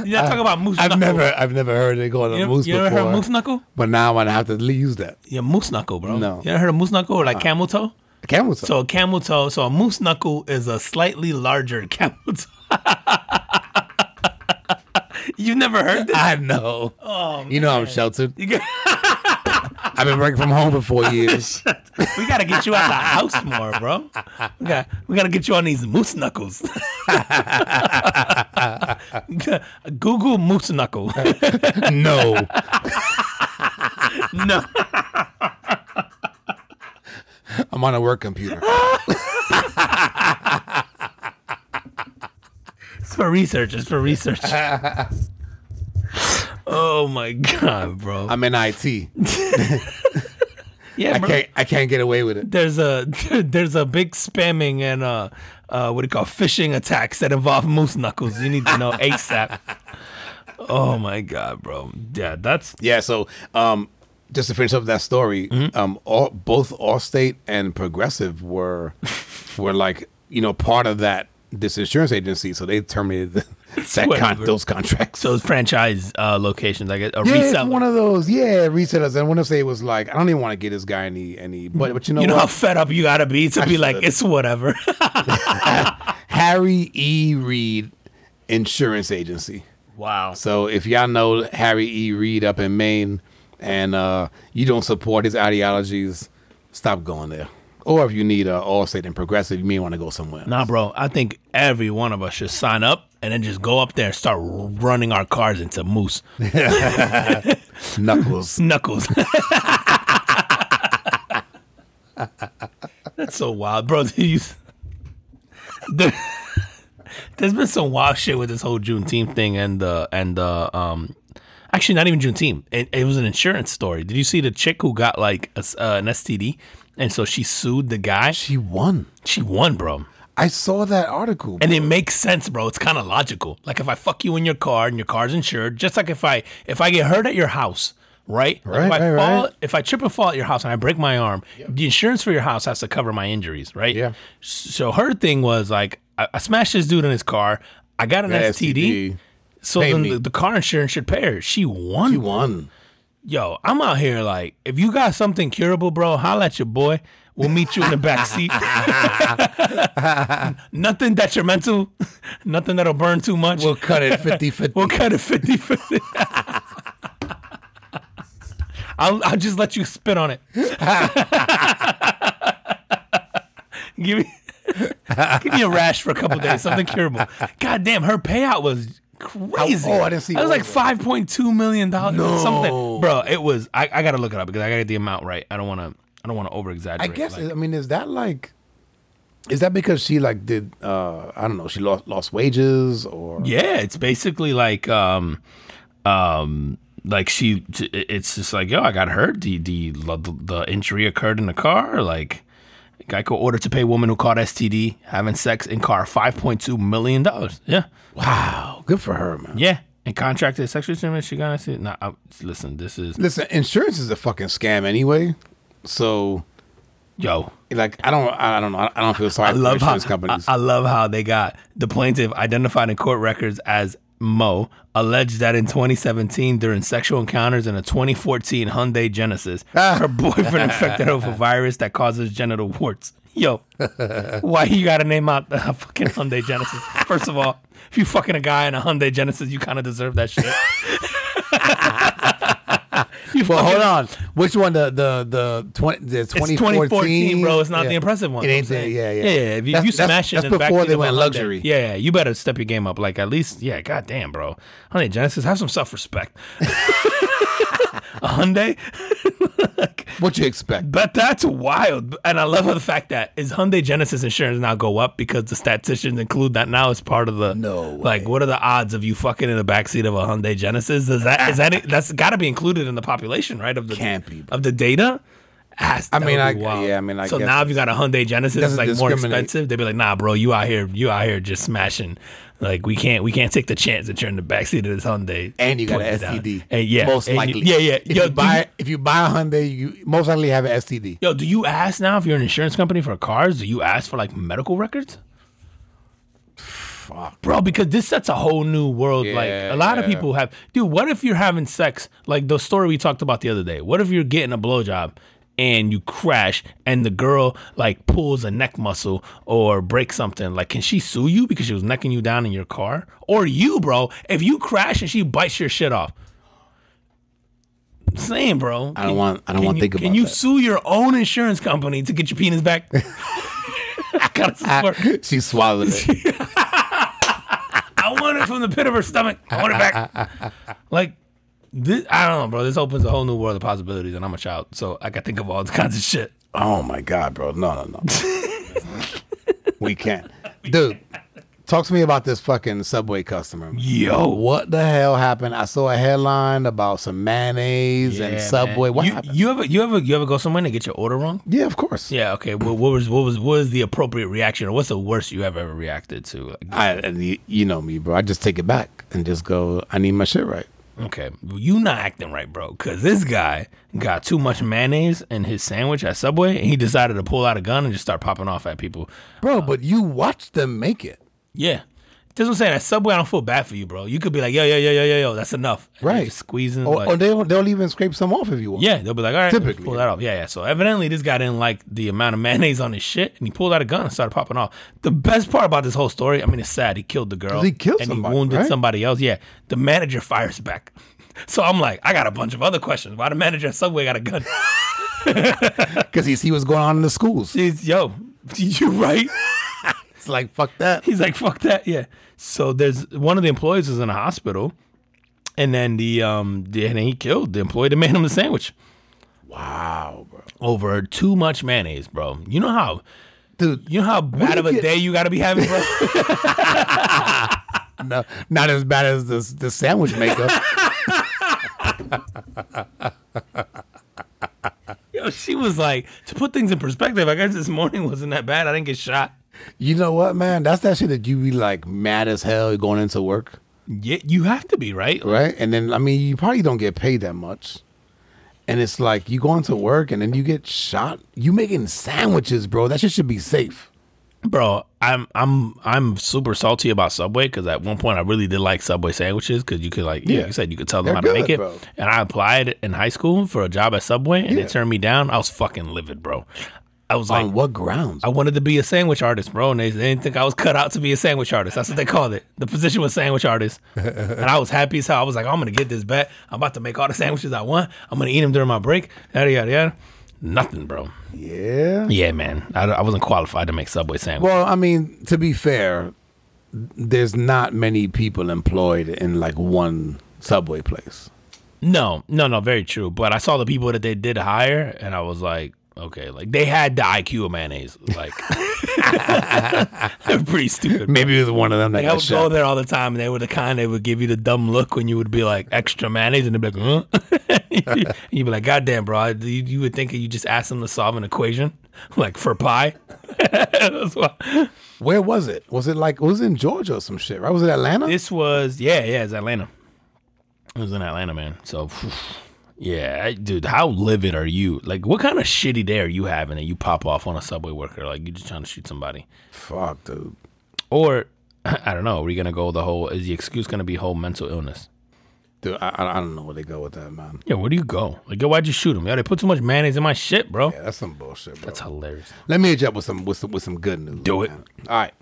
<laughs> You're not talking about moose. I've knuckle. never, I've never heard it called a You, moose you ever before. heard moose knuckle? But now I'm gonna have to use that. Yeah, moose knuckle, bro. No. You ever heard of moose knuckle or like uh-uh. camel toe? Camel toe. So a camel toe. So a moose knuckle is a slightly larger <laughs> camel toe. <laughs> you never heard this? I know. Oh, you know I'm sheltered. <laughs> I've been working from home for four years. <laughs> We gotta get you out of the house more, bro. We got we gotta get you on these moose knuckles. Google moose knuckle. no. no. I'm on a work computer. It's for research. It's for research. <laughs> oh my god, bro. I'm in IT. <laughs> yeah, I bro. can't I can't get away with it. There's a <laughs> there's a big spamming and uh uh what do you call phishing attacks that involve moose knuckles. You need to know ASAP. Oh my god, bro. Yeah, that's Yeah, so um just to finish up that story, Mm-hmm. um all both Allstate and Progressive were were like, you know, part of that this insurance agency, so they terminated the, <laughs> that con- those contracts. those franchise uh locations. I guess a yeah, it's reseller. one of those. Yeah, resellers. And I want to say it was like I don't even want to get this guy any any, but but you know, you know how fed up you gotta be to be like, it's whatever. <laughs> <laughs> Harry E. Reed Insurance Agency. wow. So if y'all know Harry E. Reed up in Maine, and uh, you don't support his ideologies, stop going there. Or if you need a Allstate and Progressive, you may want to go somewhere. Nah, bro. I think every one of us should sign up and then just go up there and start running our cars into moose <laughs> Knuckles. <laughs> knuckles. <laughs> That's so wild, bro. There, there's been some wild shit with this whole Juneteenth thing and the and the um. Actually, not even Juneteenth. It, it was an insurance story. Did you see the chick who got like a uh, an STD, and so she sued the guy? she won. She won, bro. I saw that article. And it makes sense, bro. It's kind of logical. Like if I fuck you in your car and your car's insured, just like if I if I get hurt at your house, right? Like Right, if I right, fall, right. if I trip and fall at your house and I break my arm, the insurance for your house has to cover my injuries, right? Yeah. So her thing was like, I, I smashed this dude in his car. I got an STD. STD. So Pay then the, the car insurance should pay her. She won. She won. Yo, I'm out here like, if you got something curable, bro, holla at your boy. We'll meet you in the back seat. <laughs> <laughs> Nothing detrimental. <laughs> Nothing that'll burn too much. We'll cut it 50 50. We'll cut it 50 50. I'll, I'll just let you spit on it. give me give me a rash for a couple days, something curable. God damn, her payout was crazy. oh, I didn't see It was like five point two million dollars. No. Something, bro. It was. I, I gotta look it up because I gotta get the amount right. I don't want to. I don't want to over exaggerate. I guess, like, I mean, is that like. Is that because she like did uh I don't know she lost lost wages or Yeah, it's basically like um um like she it's just like yo, I got hurt. The the the injury occurred in the car. Like Geico ordered to pay woman who caught STD having sex in car five point two million dollars. Yeah, wow good for her man yeah. And contracted sexual treatment. She got to nah, I, listen. This is Listen, insurance is a fucking scam anyway. So, yo. like, I don't, I don't know, I don't feel sorry I for love how insurance companies. I, I love how they got the plaintiff identified in court records as Mo alleged that in 2017 during sexual encounters in a 2014 Hyundai Genesis, ah. her boyfriend infected her with a virus that causes genital warts. Yo, why you gotta name out the <laughs> fucking Hyundai Genesis? First of all, if you fucking a guy in a Hyundai Genesis, you kind of deserve that shit. <laughs> you well, hold on. Which one? The the the twenty the 2014, bro. It's not Yeah. the impressive one. It ain't the, yeah, yeah, yeah. yeah. If you, That's- you that's- smash it, That's in the back before they went Hyundai. luxury. Yeah, yeah, you better step your game up. Like at least, yeah, goddamn, bro. Hyundai Genesis, have some self respect. <laughs> a Hyundai, What you expect? but that's wild. And I love the fact that is Hyundai Genesis insurance now go up because the statisticians include that now as part of the. No Like, what are the odds of you fucking in the backseat of a Hyundai Genesis? Is that is that that's got to be included in the population, right? Of the Can't be, of the data. Has- I mean, I- wild. yeah, I mean, I so now if you got a Hyundai Genesis, it's like more expensive. They'd be like, nah, bro, you out here, you out here just smashing. Like we can't, we can't take the chance that you're in the backseat of this Hyundai. And you got an STD. And yeah, most and you- likely. yeah, yeah. If Yo, you buy you- if you buy a Hyundai, you most likely have an STD. Yo, do you ask now if you're an insurance company for cars? Do you ask for like medical records? Fuck. Bro, because this sets a whole new world. like a lot of people have dude, what if you're having sex? Like the story we talked about the other day. What if you're getting a blowjob and you crash and the girl like pulls a neck muscle or breaks something? Like, can she sue you because she was necking you down in your car? Or you, bro, if you crash and she bites your shit off. Saying, bro. I don't want- I don't wanna you- think Can about you that. sue your own insurance company to get your penis back? <laughs> I gotta support. <laughs> she swallowed it. <laughs> I want it from the pit of her stomach. I want it back. like, this, I don't know, bro. This opens a whole new world of possibilities, and I'm a child, so I can think of all <laughs> kinds of shit. oh my god, bro! No, no, no. <laughs> we can't, dude. Talk to me about this fucking Subway customer. Yo, What the hell happened? I saw a headline about some mayonnaise and Subway. man. What you, happened? you ever, you ever, you ever go somewhere and get your order wrong? yeah, of course. Yeah. Okay. Well, what was, what was, what was the appropriate reaction, or what's the worst you have ever reacted to? Like, I, you know me, bro. I just take it back and just go. I need my shit right. Okay, you not acting right, bro. Cause this guy got too much mayonnaise in his sandwich at Subway, and he decided to pull out a gun and just start popping off at people. Bro, uh, but you watched them make it. Yeah, that's what I'm saying. At Subway, I don't feel bad for you, bro. You could be like, yo, yo, yo, yo, yo, yo, that's enough. And Right. just squeezing. Or, like- or they'll, they'll even scrape some off if you want. yeah, they'll be like, all right, Typically, pull that off. Yeah, yeah. So evidently, this guy didn't like the amount of <laughs> mayonnaise on his shit, and he pulled out a gun and started popping off. The best part about this whole story, I mean, it's sad. He killed the girl. He killed and somebody, he wounded right? somebody else. Yeah, the manager fires back. <laughs> So I'm like, I got a bunch of other questions. Why the manager at Subway got a gun? <laughs> Because he see what's going on in the schools. He's, yo, you right? It's like, fuck that. He's like, fuck that. Yeah. So there's one of the employees is in a hospital, and then the um, the, and then he killed the employee that <laughs> made him the sandwich Wow, bro. over too much mayonnaise, bro. You know how, Dude, you know how bad of a get- day you got to be having, bro. <laughs> no, not as bad as the, the sandwich maker. <laughs> Yo, she was like, to put things in perspective, I guess this morning wasn't that bad. I didn't get shot. You know what, man? That's that shit that you be like mad as hell going into work, Yeah, you have to be right. right? And then, I mean, you probably don't get paid that much. And it's like you go into work and then you get shot. You making sandwiches, bro. That shit should be safe. Bro, I'm I'm I'm super salty about Subway because at one point I really did like Subway sandwiches because you could like yeah, Yeah. you said you could tell them They're how to good, make it. bro. And I applied in high school for a job at Subway and Yeah. they turned me down. I was fucking livid, bro. I was like, On what grounds? I wanted to be a sandwich artist, bro, and they, didn't think I was cut out to be a sandwich artist. That's what they called it. The position was sandwich artist, <laughs> and I was happy as hell. I was like, I'm gonna get this bet. I'm about to make all the sandwiches I want. I'm gonna eat them during my break. Yada yada yada. Nothing, bro. yeah. Yeah, man. I, I wasn't qualified to make Subway sandwiches. Well, I mean, to be fair, there's not many people employed in like one Subway place. No, no, no, very true. But I saw the people that they did hire, and I was like, okay, like they had the IQ of mayonnaise. Like <laughs> they're pretty stupid. Maybe it was one of them that Like, I got would go there all the time, and they were the kind that would give you the dumb look when you would be like extra mayonnaise, and they'd be like, huh? <laughs> you'd be like, God damn, bro, you, you would think you just asked them to solve an equation, <laughs> like for pie. Where was it? Was it like it was in Georgia or some shit? Right? Was it Atlanta? This was yeah, yeah, it's Atlanta. It was in Atlanta, man. So yeah, I- dude, how livid are you? Like, what kind of shitty day are you having that you pop off on a subway worker? Like, you're just trying to shoot somebody, Fuck, dude. or <laughs> I don't know. Are we gonna go the whole? Is the excuse gonna be whole mental illness? Dude, I, I don't know where they go with that, man. Yeah, where do you go? Like, yo, why'd you shoot him? Yo, they put too much mayonnaise in my shit, bro. Yeah, that's some bullshit, bro. That's hilarious. Let me hit you up with some with some with some good news. Do it. All right.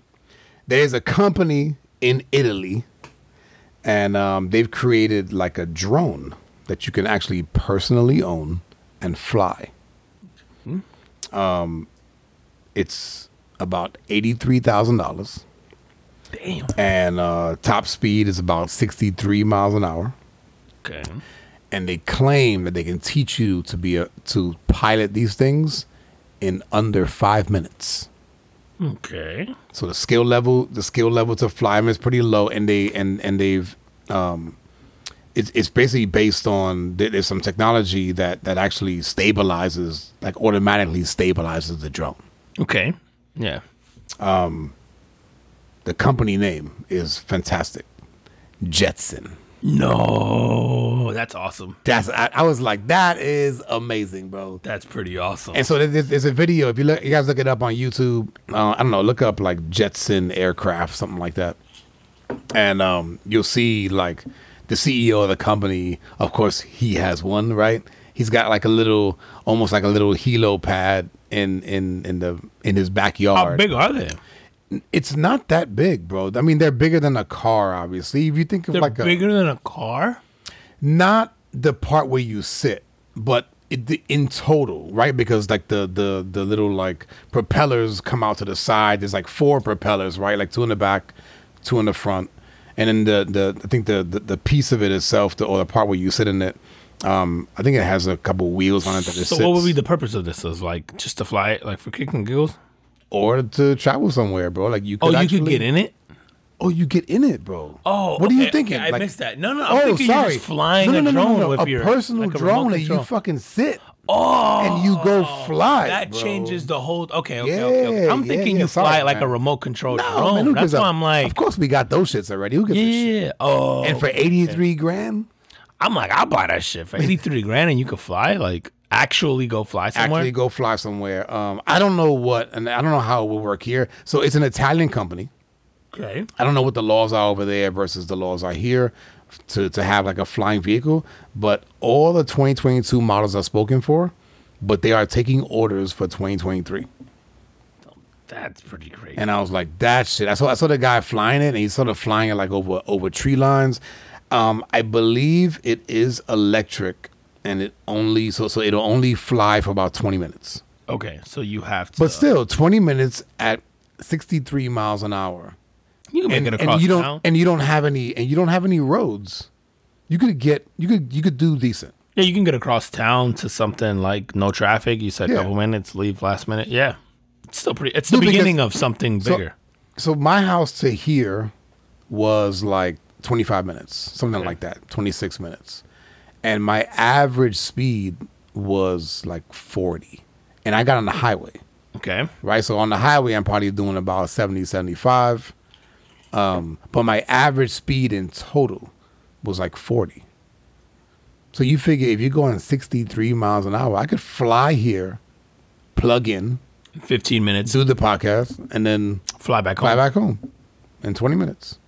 There's a company in Italy, and um, they've created like a drone that you can actually personally own and fly. Um, it's about eighty three thousand dollars, Damn. and uh, top speed is about sixty three miles an hour. Okay. And they claim that they can teach you to be a to pilot these things in under five minutes. Okay. So the skill level, the skill level to fly them is pretty low, and they and and they've, um, it's it's basically based on there's some technology that that actually stabilizes, like automatically stabilizes the drone. Okay. Yeah. Um, The company name is fantastic, Jetson. No, that's awesome. That's I, I was like, that is amazing, bro. That's pretty awesome. And so there's, there's a video. If you look, you guys look it up on YouTube. Uh, I don't know. Look up like Jetson aircraft, something like that, and um, you'll see like the CEO of the company. Of course, he has one, right? He's got like a little, almost like a little helo pad in in in the in his backyard. How big are they? It's not that big, bro. I mean, they're bigger than a car, obviously. If you think of They're like a bigger than a car. not the part where you sit, but it, the- in total, right? Because like the the the little like propellers come out to the side. There's like four propellers, right? Like two in the back, two in the front, and then the the I think the the, the piece of it itself, the, or the part where you sit in it. Um, I think it has a couple wheels on it that it So sits, what would be the purpose of this? Is like just to fly it, like for kicks and giggles? or to travel somewhere, bro. Like you Could Oh, you actually, could get in it. Oh, you get in it, bro. Oh, what are you thinking? okay, I Like- missed that. No, no, I'm oh, sorry. just flying no, no, a no, no, no, with a your personal like a drone that you fucking sit Oh, and you go fly. That bro. changes the whole. Okay, okay, okay, okay. I'm yeah, thinking yeah, you fly sorry, like man. a remote control No, drone. man, That's a- why I'm like, of course we got those shits already. Who gives a shit? yeah. Oh, And for eighty three grand, I'm like, I'll buy that shit for <laughs> 83 grand, and you could fly. Like, actually go fly somewhere. actually go fly somewhere. Um, I don't know what, and I don't know how it will work here. So it's an Italian company. okay. I don't know what the laws are over there versus the laws are here to, to have like a flying vehicle, but all the 2022 models are spoken for, but they are taking orders for 2023. That's pretty crazy. And I was like, that shit. I saw I saw the guy flying it, and he's sort of flying it like over over tree lines. Um, I believe it is electric, and it only so so it'll only fly for about 20 minutes. okay, so you have to. But still, 20 minutes at 63 miles an hour. You can make and, it and across you don't town. and you don't have any and you don't have any roads. You could get you could you could do decent. yeah, you can get across town to something like no traffic. You said a Yeah. couple minutes, leave last minute. Yeah, it's still pretty. It's the No, because- beginning of something So- bigger. So my house to here was like 25 minutes, something Okay. like that, 26 minutes. And my average speed was like 40. And I got on the highway, okay. right? So on the highway, I'm probably doing about 70, 75. Um, but my average speed in total was like 40. So you figure if you're going 63 miles an hour, I could fly here, plug in, 15 minutes, do the podcast, and then fly back home. fly back home in 20 minutes.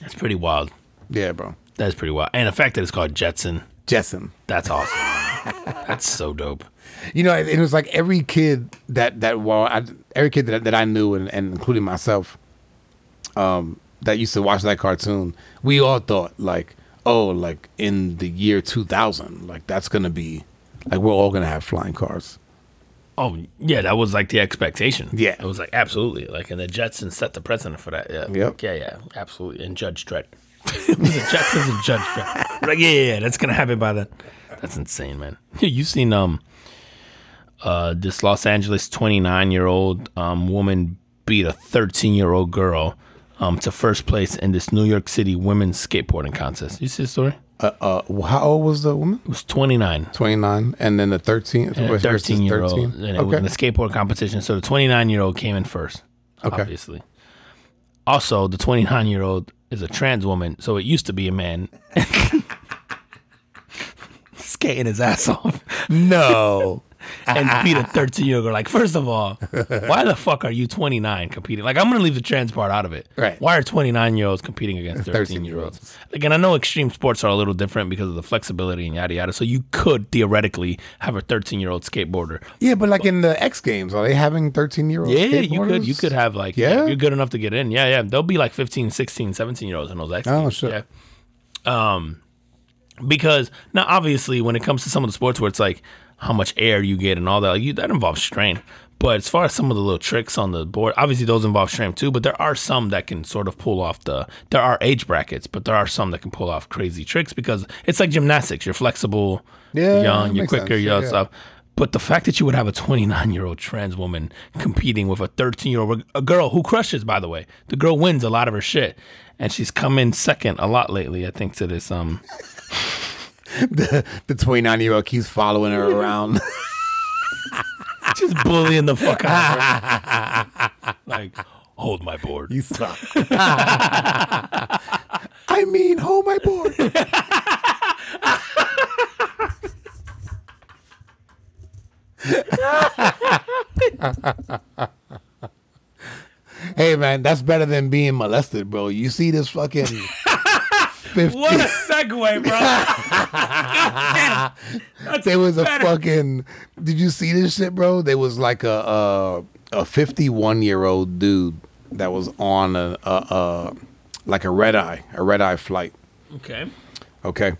That's pretty wild. Yeah, bro. That's pretty wild. And the fact that it's called Jetson, Jetson. that's awesome. <laughs> that's so dope. You know, it, it was like every kid that that well, I, every kid that, that I knew, and, and including myself, um, that used to watch that cartoon. We all thought like, oh, like in the year 2000, like that's gonna be, like we're all gonna have flying cars. Oh yeah, that was like the expectation. Yeah. it was like absolutely like, and the Jetsons set the precedent for that. Yeah, Yep. yeah, yeah, absolutely. And Judge Dredd, it was <laughs> the Jetsons and Judge Dredd. Like yeah, yeah, that's gonna happen by then. That's insane, man. You seen um, uh, this Los Angeles twenty nine year old um woman beat a thirteen year old girl um to first place in this New York City women's skateboarding contest. You see the story? Uh, uh, how old was the woman? It was twenty nine. 29, and then the 13, and a 13 year old and it was in a skateboard competition so the 29 year old came in first Okay. obviously also the 29 year old is a trans woman so it used to be a man <laughs> skating his ass off No. <laughs> and <laughs> beat a 13 year old girl like first of all <laughs> why the fuck are you 29 competing like i'm gonna leave the trans part out of it Right. why are 29 year olds competing against <laughs> 13 year olds like and i know extreme sports are a little different because of the flexibility and yada yada so you could theoretically have a 13 year old skateboarder Yeah, but like in the X Games, are they having 13 year olds? Yeah, you could you could have like yeah, Yeah? you're good enough to get in. Yeah, yeah. There'll be like 15, 16, 17 year olds in those X Oh, Games. shit. Yeah. Um because now obviously when it comes to some of the sports where it's like how much air you get and all that, like you that involves strain. But as far as some of the little tricks on the board, obviously those involve strain too, but there are some that can sort of pull off the there are age brackets, but there are some that can pull off crazy tricks because it's like gymnastics. You're flexible, Yeah, young, you're quicker, you're Yeah. stuff. But the fact that you would have a 29 year old trans woman competing with a 13 year old, a girl who crushes, by the way, the girl wins a lot of her shit, and she's come in second a lot lately. I think to this um <laughs> <laughs> the, the 29 year old keeps following her <laughs> around. just bullying the fuck out of her. <laughs> like, hold my board. you suck. I mean, hold my board. hey man, that's better than being molested, bro. You see this fucking 50 What a segue, bro. <laughs> That's there was a fucking did you see this shit bro there was like a a, a 51 year old dude that was on a, a, a like a red eye a red eye flight Okay. okay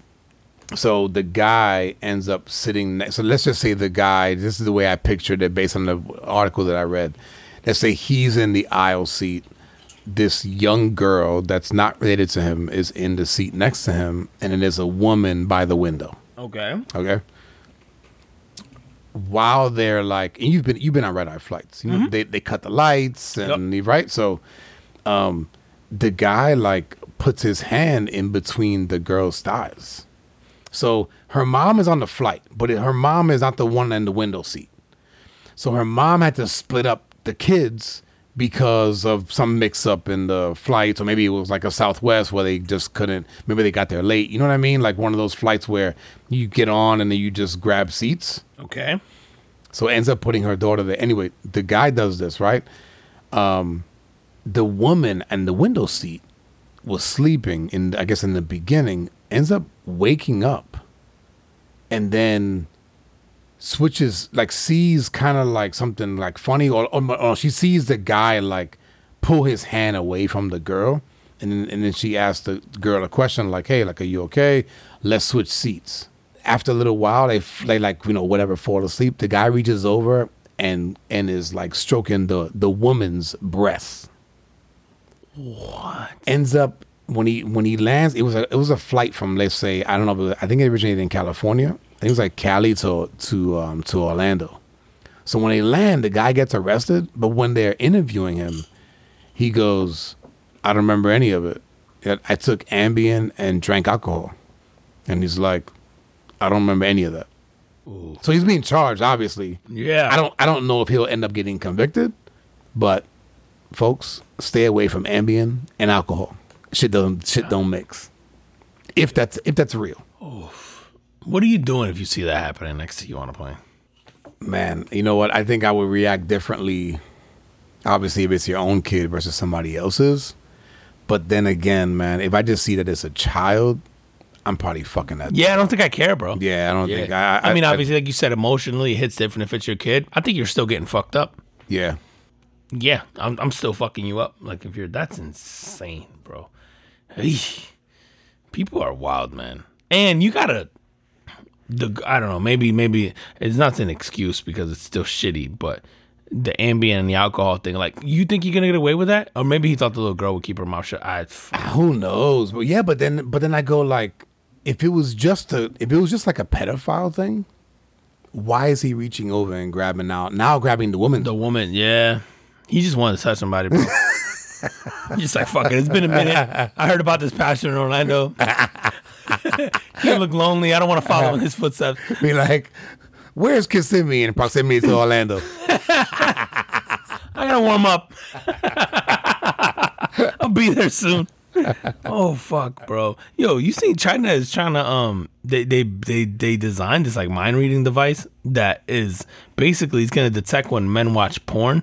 so the guy ends up sitting next. So let's just say the guy. This is the way I pictured it based on the article that I read. Let's say he's in the aisle seat. This young girl that's not related to him is in the seat next to him, and it is a woman by the window. Okay. Okay. While they're like, and you've been you've been on red eye flights. You know, they they cut the lights and right. So, um, the guy like puts his hand in between the girl's thighs. So her mom is on the flight, but her mom is not the one in the window seat. So her mom had to split up the kids because of some mix up in the flights, or maybe it was like a Southwest where they just couldn't. Maybe they got there late. You know what I mean? Like one of those flights where you get on and then you just grab seats. Okay. So ends up putting her daughter there. Anyway, the guy does this right. Um, the woman and the window seat was sleeping in, I guess, in the beginning. Ends up waking up, and then switches like sees kind of like something like funny or, or, or she sees the guy like pull his hand away from the girl and then, and then she asks the girl a question like hey like are you okay? Let's switch seats. After a little while they they like you know whatever fall asleep. The guy reaches over and and is like stroking the the woman's breast What? ends up when he when he lands it was a it was a flight from let's say I don't know I think it originated in California it was like Cali to to um to Orlando so when they land the guy gets arrested but when they're interviewing him he goes I don't remember any of it I- took Ambien and drank alcohol and he's like I don't remember any of that so he's being charged obviously Yeah. I don't I don't know if he'll end up getting convicted, but folks, stay away from Ambien and alcohol. Shit don't shit don't mix. If that's if that's real. What are you doing if you see that happening next to you on a plane? Man, you know what? I think I would react differently obviously if it's your own kid versus somebody else's. But then again, man, if I just see that it's a child, I'm probably fucking that. Yeah, I don't think I care, bro. Yeah, I don't Yeah. think I I, mean, obviously, like you said, emotionally it hits different if it's your kid. I think you're still getting fucked up. yeah. Yeah, I'm, I'm still fucking you up. Like if you're, that's insane, bro. Eesh. People are wild, man. And you gotta, the I don't know, maybe maybe it's not an excuse because it's still shitty, but the Ambien and the alcohol thing, like you think you're gonna get away with that, or maybe he thought the little girl would keep her mouth shut. I, ah, Who knows? But yeah, but then but then I go like, if it was just a if it was just like a pedophile thing, why is he reaching over and grabbing now now grabbing the woman? the woman, yeah, he just wanted to touch somebody, bro. <laughs> He's just like fuck it. It's been a minute. I heard about this pastor in Orlando. <laughs> <laughs> he look lonely. I don't want to follow in his footsteps. <laughs> Be like, where's Kissimmee in proximity to Orlando? <laughs> I gotta warm up. I'll be there soon. oh fuck, bro. Yo, you see China is trying to um they they they they designed this like mind reading device that is basically it's gonna detect when men watch porn.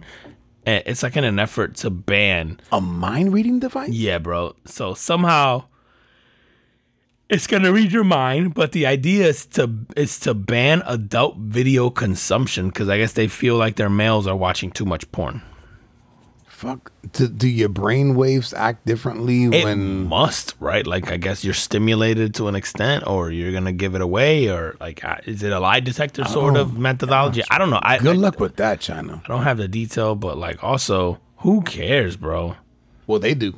And it's like in an effort to ban a mind reading device? yeah, bro. So somehow it's gonna read your mind, but the idea is to is to ban adult video consumption because I guess they feel like their males are watching too much porn. Fuck. Do, do your brain waves act differently It when must, right? Like, I guess you're stimulated to an extent, or you're gonna give it away, or like, is it a lie detector sort of methodology? I don't know. I, Good I, luck with that, China. I don't have the detail, but like, also, who cares, bro? Well, they do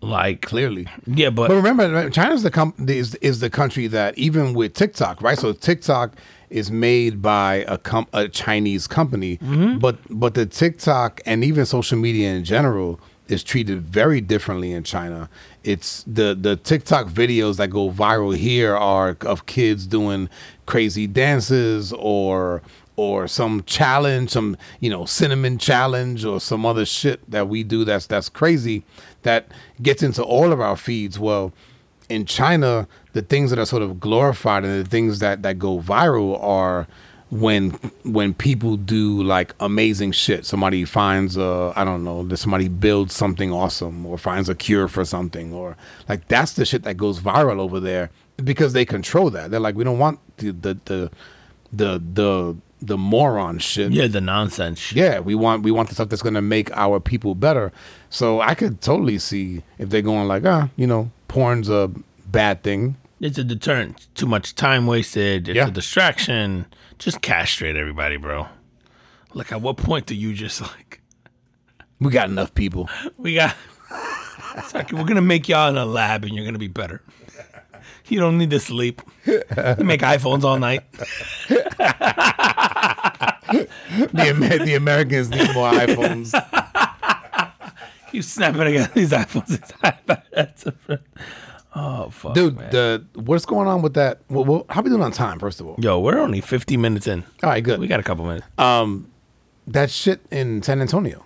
Like, clearly. yeah, but, But remember, China's the com- is is the country that even with TikTok, right? So TikTok is made by a com- a Chinese company, mm-hmm. but but the TikTok and even social media in general is treated very differently in China. It's the the TikTok videos that go viral here are of kids doing crazy dances or or some challenge, some you know cinnamon challenge or some other shit that we do that's that's crazy that gets into all of our feeds. Well, in China, the things that are sort of glorified and the things that that go viral are when when people do like amazing shit. Somebody finds a I don't know, somebody builds something awesome or finds a cure for something or like that's the shit that goes viral over there because they control that. They're like we don't want the the the the the, the moron shit. yeah, the nonsense. shit. Yeah, we want we want the stuff that's gonna make our people better. So I could totally see if they're going like, ah, you know, porn's a bad thing. It's a deterrent. Too much time wasted. It's Yeah. a distraction. Just castrate everybody, bro. Like, at what point do you just like, We got enough people. <laughs> we got, it's like, we're gonna make y'all in a lab and you're gonna be better. You don't need to sleep. You make iPhones all night. The, Amer- the Americans need more iPhones. You snapping against <laughs> these iPhones. Oh fuck, Dude, man. the what's going on with that? Well, well, how we doing on time? First of all, Yo, we're only 50 minutes in. all right, good. We got a couple minutes. um, that shit in San Antonio.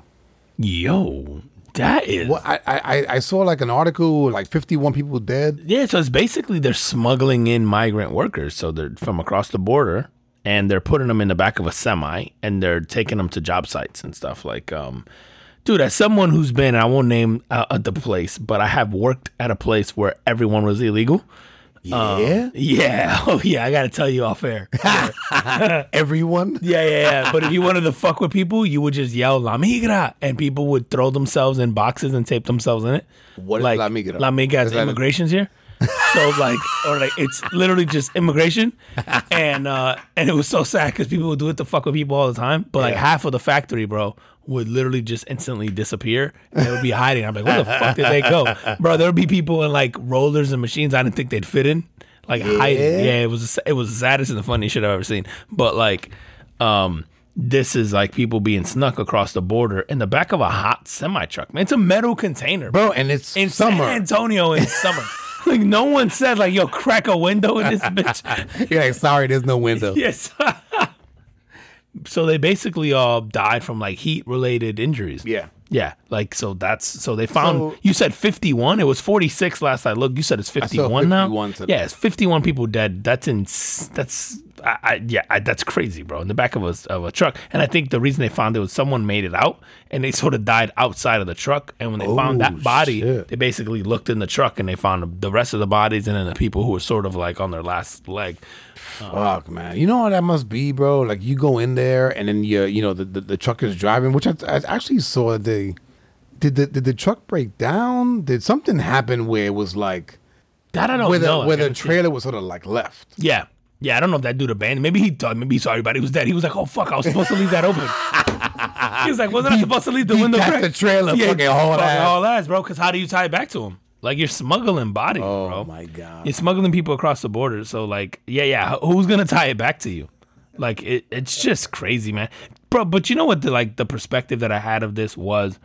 Yo, that is. Well, I, I I saw like an article, like fifty one people dead. Yeah, so it's basically they're smuggling in migrant workers. So they're from across the border and they're putting them in the back of a semi and they're taking them to job sites and stuff. Like, um, dude, as someone who's been, I won't name uh, the place, but I have worked at a place where everyone was illegal. Yeah, um, Yeah. <laughs> Oh, yeah. I got to tell you off air. <laughs> <laughs> everyone. Yeah, yeah, yeah. But if you wanted to fuck with people, you would just yell La Migra, and people would throw themselves in boxes and tape themselves in it. What is like La Migra? La Migra Is is a- immigration's here. <laughs> so like, or like, it's literally just immigration, <laughs> and uh and it was so sad because people would do it to fuck with people all the time. But like Yeah. half of the factory, bro, would literally just instantly disappear. And they would be hiding. I'm like, where the fuck did they go, <laughs> bro? There would be people in like rollers and machines I didn't think they'd fit in, like hiding. Yeah, it was it was the saddest and the funniest shit I've ever seen. But like, um. This is like people being snuck across the border in the back of a hot semi truck. Man, it's a metal container, bro, and it's in summer. San Antonio in summer. <laughs> like no one said like yo crack a window in this bitch. <laughs> You're like, sorry, there's no window. <laughs> yes. so they basically all died from like heat related injuries. Yeah. Yeah, like so that's so they found So- you said 51, it was 46 last I looked. You said it's 51 now. 51 today. Yeah, it's 51 people dead. That's in that's I, I yeah, I, that's crazy, bro. In the back of a of a truck. And I think the reason they found it was someone made it out and they sort of died outside of the truck and when they found Oh, that body, shit. they basically looked in the truck and they found the rest of the bodies and then the people who were sort of like on their last leg. Fuck, man. You know what that must be, bro? Like you go in there and then you you know the the, the truck is driving, which I, I actually saw the did the did the truck break down? Did something happen where it was like That I don't where the know. Where the trailer was sort of like left? Yeah. Yeah, I don't know if that dude abandoned. Maybe he thought, maybe he saw everybody was dead. He was like, "Oh fuck, I was supposed to leave that open." <laughs> he was like, "Wasn't I supposed to leave the he window?" got cracked?" the trailer fucking hauled fucking ass. hauled ass, bro. Because how do you tie it back to him? Like you're smuggling bodies, Oh bro. my god. You're smuggling people across the border. So like, yeah, yeah. Who's gonna tie it back to you? Like it, it's just crazy, man, bro. But you know what? The like the perspective that I had of this was.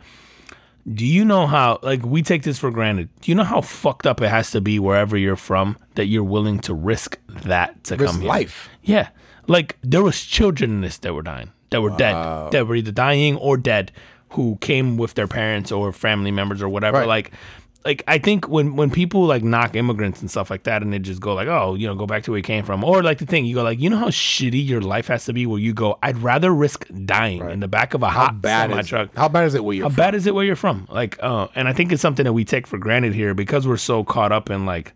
Do you know how like we take this for granted? Do you know how fucked up it has to be wherever you're from that you're willing to risk that to Risk come here? life. Yeah. Like there was children in this that were dying, that were dead, that were either dying or dead, who came with their parents or family members or whatever. Right. Like, like I think when when people like knock immigrants and stuff like that, and they just go like, oh, you know, go back to where you came from, or like the thing you go like, you know how shitty your life has to be, where you go, I'd rather risk dying in the back of a How hot bad semi truck. how bad is it where you're How from? bad is it where you're from? Like, uh, and I think it's something that we take for granted here because we're so caught up in like,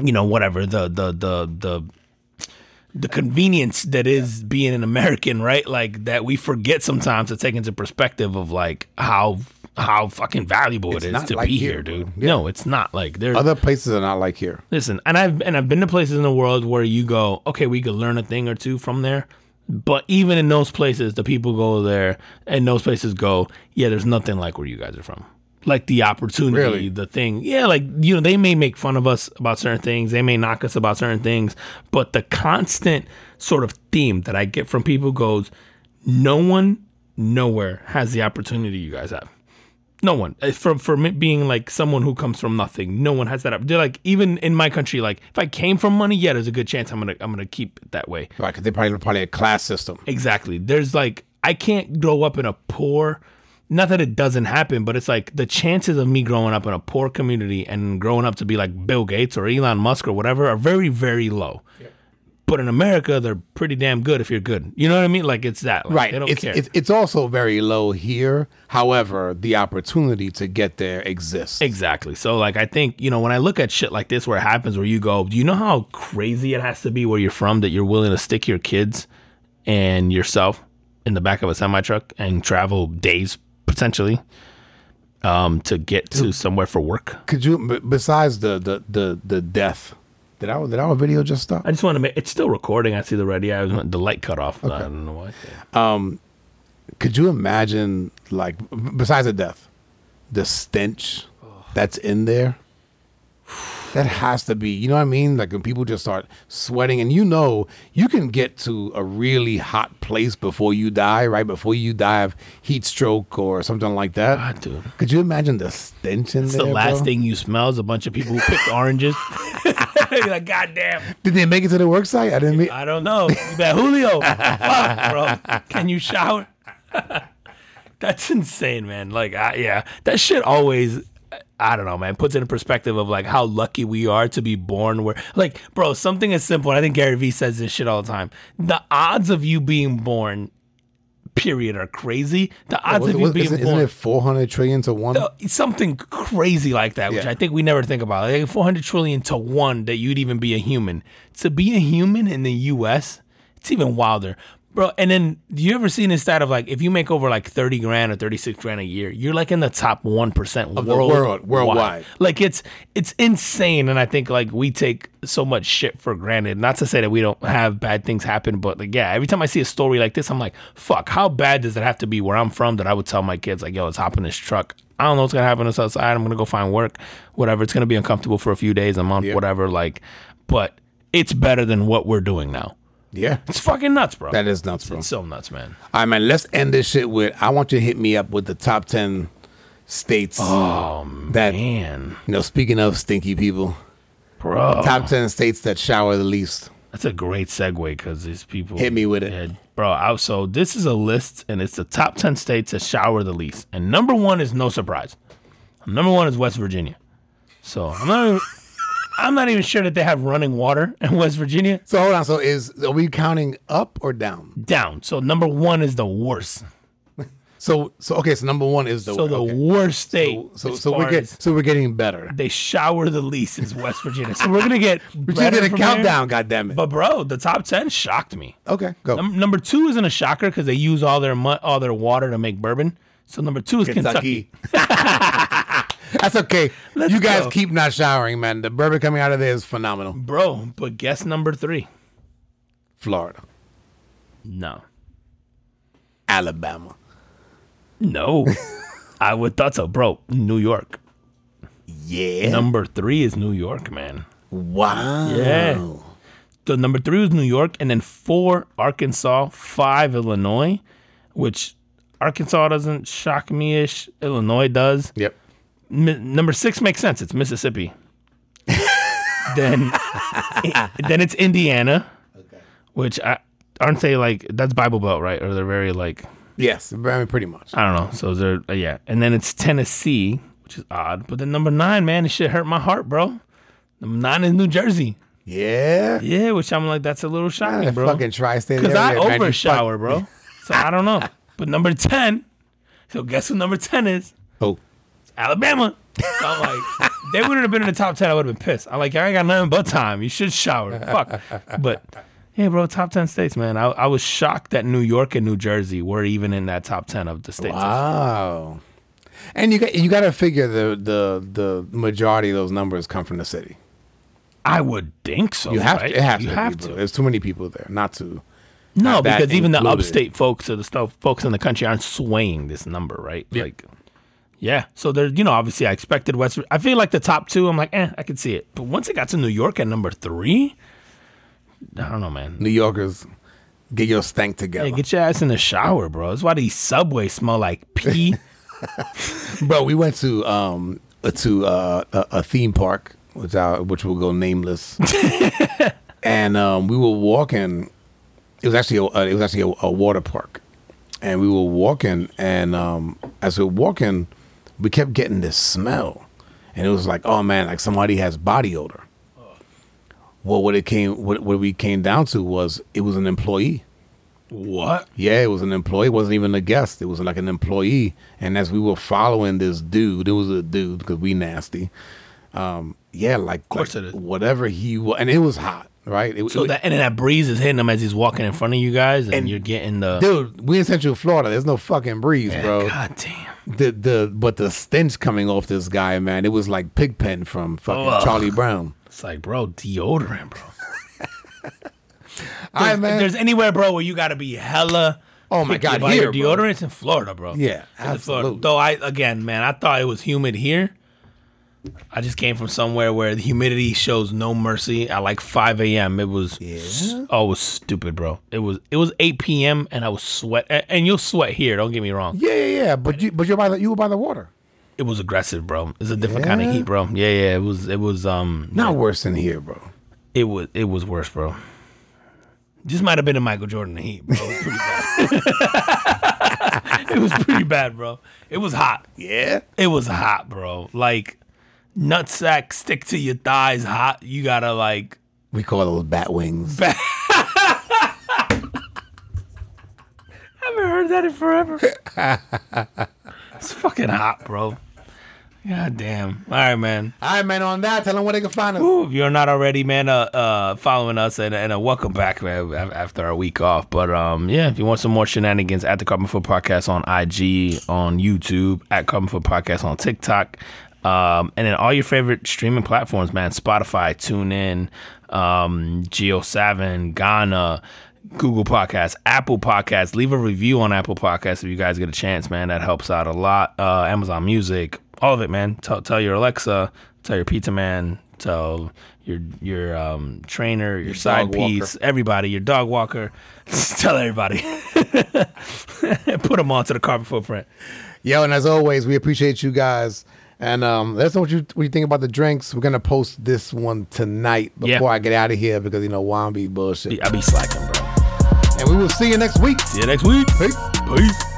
you know, whatever the the the the the convenience that is being an American, right? Like that we forget sometimes to take into perspective of like how how fucking valuable It's it is to like be here, here, dude. Yeah. No, it's not like there's Other places are not like here. Listen, and I've and I've been to places in the world where you go, okay, we could learn a thing or two from there. But even in those places, the people go there, and those places go, yeah, there's nothing like where you guys are from. Like the opportunity, Really? the thing, yeah, like you know, they may make fun of us about certain things, they may knock us about certain things, but the constant sort of theme that I get from people goes, no one, nowhere has the opportunity you guys have. No one. Uh, From for me being like someone who comes from nothing, no one has that. up- They're like even in my country, like if I came from money, yeah, there's a good chance I'm gonna I'm gonna keep it that way. Right, because they probably probably a class system. Exactly. There's like I can't grow up in a poor. Not that it doesn't happen, but it's like the chances of me growing up in a poor community and growing up to be like Bill Gates or Elon Musk or whatever are very very low. But in America, they're pretty damn good if you're good. You know what I mean? Like it's that. Like, Right. They don't It's, care. it's it's also very low here. However, the opportunity to get there exists. Exactly. So like I think, you know, when I look at shit like this where it happens where you go, do you know how crazy it has to be where you're from that you're willing to stick your kids and yourself in the back of a semi truck and travel days potentially? um, to get to somewhere for work. Could you besides the the the the death? Did our did our video just stop? I just want to make it's still recording. I see the red. Yeah, I was, the light cut off. Okay. I don't know why. Um, could you imagine like besides the death, the stench that's in there? That has to be, you know what I mean? Like when people just start sweating, and you know, you can get to a really hot place before you die, right? Before you die of heat stroke or something like that. God, dude. Could you imagine the stench in It's there? the last bro? thing you smell is a bunch of people who picked <laughs> oranges. <laughs> You're like, God damn. Did they make it to the work site? I didn't mean. I don't know. You bet Julio. <laughs> Fuck, bro. Can you shower? <laughs> That's insane, man. Like, I, yeah, that shit always. I don't know, man. Puts it in perspective of like how lucky we are to be born where, like, bro, something as simple. I think Gary Vee says this shit all the time. The odds of you being born, period, are crazy. The odds Was- of you being isn't, born, isn't it 400 trillion to one? something crazy like that, which Yeah. I think we never think about. Like 400 trillion to one that you'd even be a human. To be a human in the U.S., it's even wilder. Bro, and then do you ever seen this stat of like if you make over like 30 grand or 36 grand a year, you're like in the top 1% Of the world, worldwide. Like it's it's insane and I think like we take so much shit for granted. Not to say that we don't have bad things happen, but like yeah, every time I see a story like this, I'm like, fuck, how bad does it have to be where I'm from that I would tell my kids like, yo, let's hop in this truck. I don't know what's gonna happen to us outside. I'm gonna go find work, whatever. It's gonna be uncomfortable for a few days, a month, whatever. Like, but it's better than what we're doing now. Yeah. It's fucking nuts, bro. That is nuts, bro. it's so nuts, man. All right, man. Let's end this shit with. I want you to hit me up with the top ten states Oh that man, you know. Speaking of stinky people, bro. top ten states that shower the least. That's a great segue because these people Hit me with it. Yeah, bro. I, so this is a list, and it's the top ten states that shower the least. And number one is no surprise. Number one is West Virginia. So I'm not. Even, I'm not even sure that they have running water in West Virginia. So hold on. So is are we counting up or down? Down. So number one is the worst. <laughs> So so okay. So number one is the So the okay. worst state. So so we're far get, so we're getting better. they shower the least is West Virginia. So we're gonna get. <laughs> We're just better getting a from countdown. God damn it. But bro, the top ten shocked me. Okay, go. Num- number two isn't a shocker because they use all their mu- all their water to make bourbon. So number two is Kentucky. <laughs> That's okay. Let's you guys go. keep not showering, man. The bourbon coming out of there is phenomenal. Bro, but guess number three. Florida, No. Alabama. No. <laughs> I would thought so, bro. New York. Yeah. Number three is New York, man. wow. Yeah. The number three was New York, and then four Arkansas, five Illinois, which Arkansas doesn't shock me ish. Illinois does. Yep. Mi- number six makes sense. It's Mississippi. <laughs> then, then it's Indiana, which I aren't they like that's Bible Belt, right? Or they're very like Yes. I mean, pretty much. I don't know. So they're uh, yeah, and then it's Tennessee, which is odd. But then number nine, man, this shit hurt my heart, bro. Number nine is New Jersey. Yeah. Yeah, which I'm like that's a little shocking, That bro. fucking tri-state Because I area, man, you over shower, bro. So I don't know. <laughs> But number ten, so guess what number ten is? Alabama. So I'm like, they wouldn't have been in the top ten. I would have been pissed. I'm like, I ain't got nothing but time. You should shower. Fuck. But yeah, bro, top ten states, man. I, I was shocked that New York and New Jersey were even in that top ten of the states. Wow. And you got you got to figure the the the majority of those numbers come from the city. I would think so. You have right? to. It has you to. have be, to. There's too many people there not to. No, have that because even the upstate folks or the stuff folks in the country aren't swaying this number, right? Like, yeah. So there, you know, obviously I expected West. I feel like the top two. I'm like, eh, I could see it. But once it got to New York at number three, I don't know, man. New Yorkers, get your stank together, Hey, get your ass in the shower, bro. That's why these subways smell like pee. <laughs> <laughs> bro. We went to um to uh, a, a theme park, which I, which will go nameless, <laughs> and um, we were walking. It was actually a, uh, it was actually a, a water park, and we were walking, and um, as we were walking, we kept getting this smell, and it was like, oh man, like somebody has body odor. Well, what it came, what, what we came down to was it was an employee. what? Yeah, it was an employee. It wasn't even a guest. It was like an employee. And as we were following this dude, it was a dude because we nasty. Um, yeah, like, course like it is. whatever he was, and it was hot. Right? It- So it- that and then that breeze is hitting him as he's walking in front of you guys, and, you're getting the dude, we in Central Florida. There's no fucking breeze, bro. God damn. The the but the stench coming off this guy, man, it was like Pigpen from fucking. Charlie Brown. It's like, bro, deodorant, bro. <laughs> All right, If man. there's anywhere, bro, where you got to be hella. Oh my God, here, your bro. deodorants in Florida, bro. Yeah, It's in Florida. absolutely. Though I again, man, I thought it was humid here. I just came from somewhere where the humidity shows no mercy. At like 5 a.m., it was oh, it was stupid, bro. It was it was 8 p.m. and I was sweat, and, and you'll sweat here. Don't get me wrong. Yeah, yeah, yeah. But you but you're by the you were by the water. It was aggressive, bro. It's a different kind of heat, bro. Yeah, yeah. It was it was um Not worse than here, bro. it was it was worse, bro. This might have been a Michael Jordan heat, bro. It was pretty bad. <laughs> it was pretty bad, bro. It was hot. Yeah. It was hot, bro. Like nutsack stick to your thighs hot. You gotta like We call those bat wings. I <laughs> haven't heard that in forever. <laughs> it's fucking hot, bro. God damn. All right, man. All right, man. On that, tell them where they can find us. Ooh, if you're not already, man, uh, uh, following us and, and uh, welcome back, man, after our week off. But um, yeah, if you want some more shenanigans, at the Carbon Foot Podcast on IG, on YouTube, at Carbon Foot Podcast on TikTok, um, and then all your favorite streaming platforms, man, Spotify, TuneIn, um, Geo7, Ghana. Google Podcasts, Apple Podcasts. Leave a review on Apple Podcasts if you guys get a chance, man. That helps out a lot. Uh, Amazon Music, all of it, man. Tell, tell your Alexa, tell your pizza man, tell your your um, trainer, your, side dog walker. piece, everybody, your dog walker. <laughs> tell everybody. <laughs> Put them onto the carbon footprint. Yo, and as always, we appreciate you guys. And um, let us know what you what you think about the drinks. We're gonna post this one tonight before Yeah. I get out of here because you know why I'm be bullshit. I be slacking, bro. And we will see you next week. See you next week. Peace. Peace.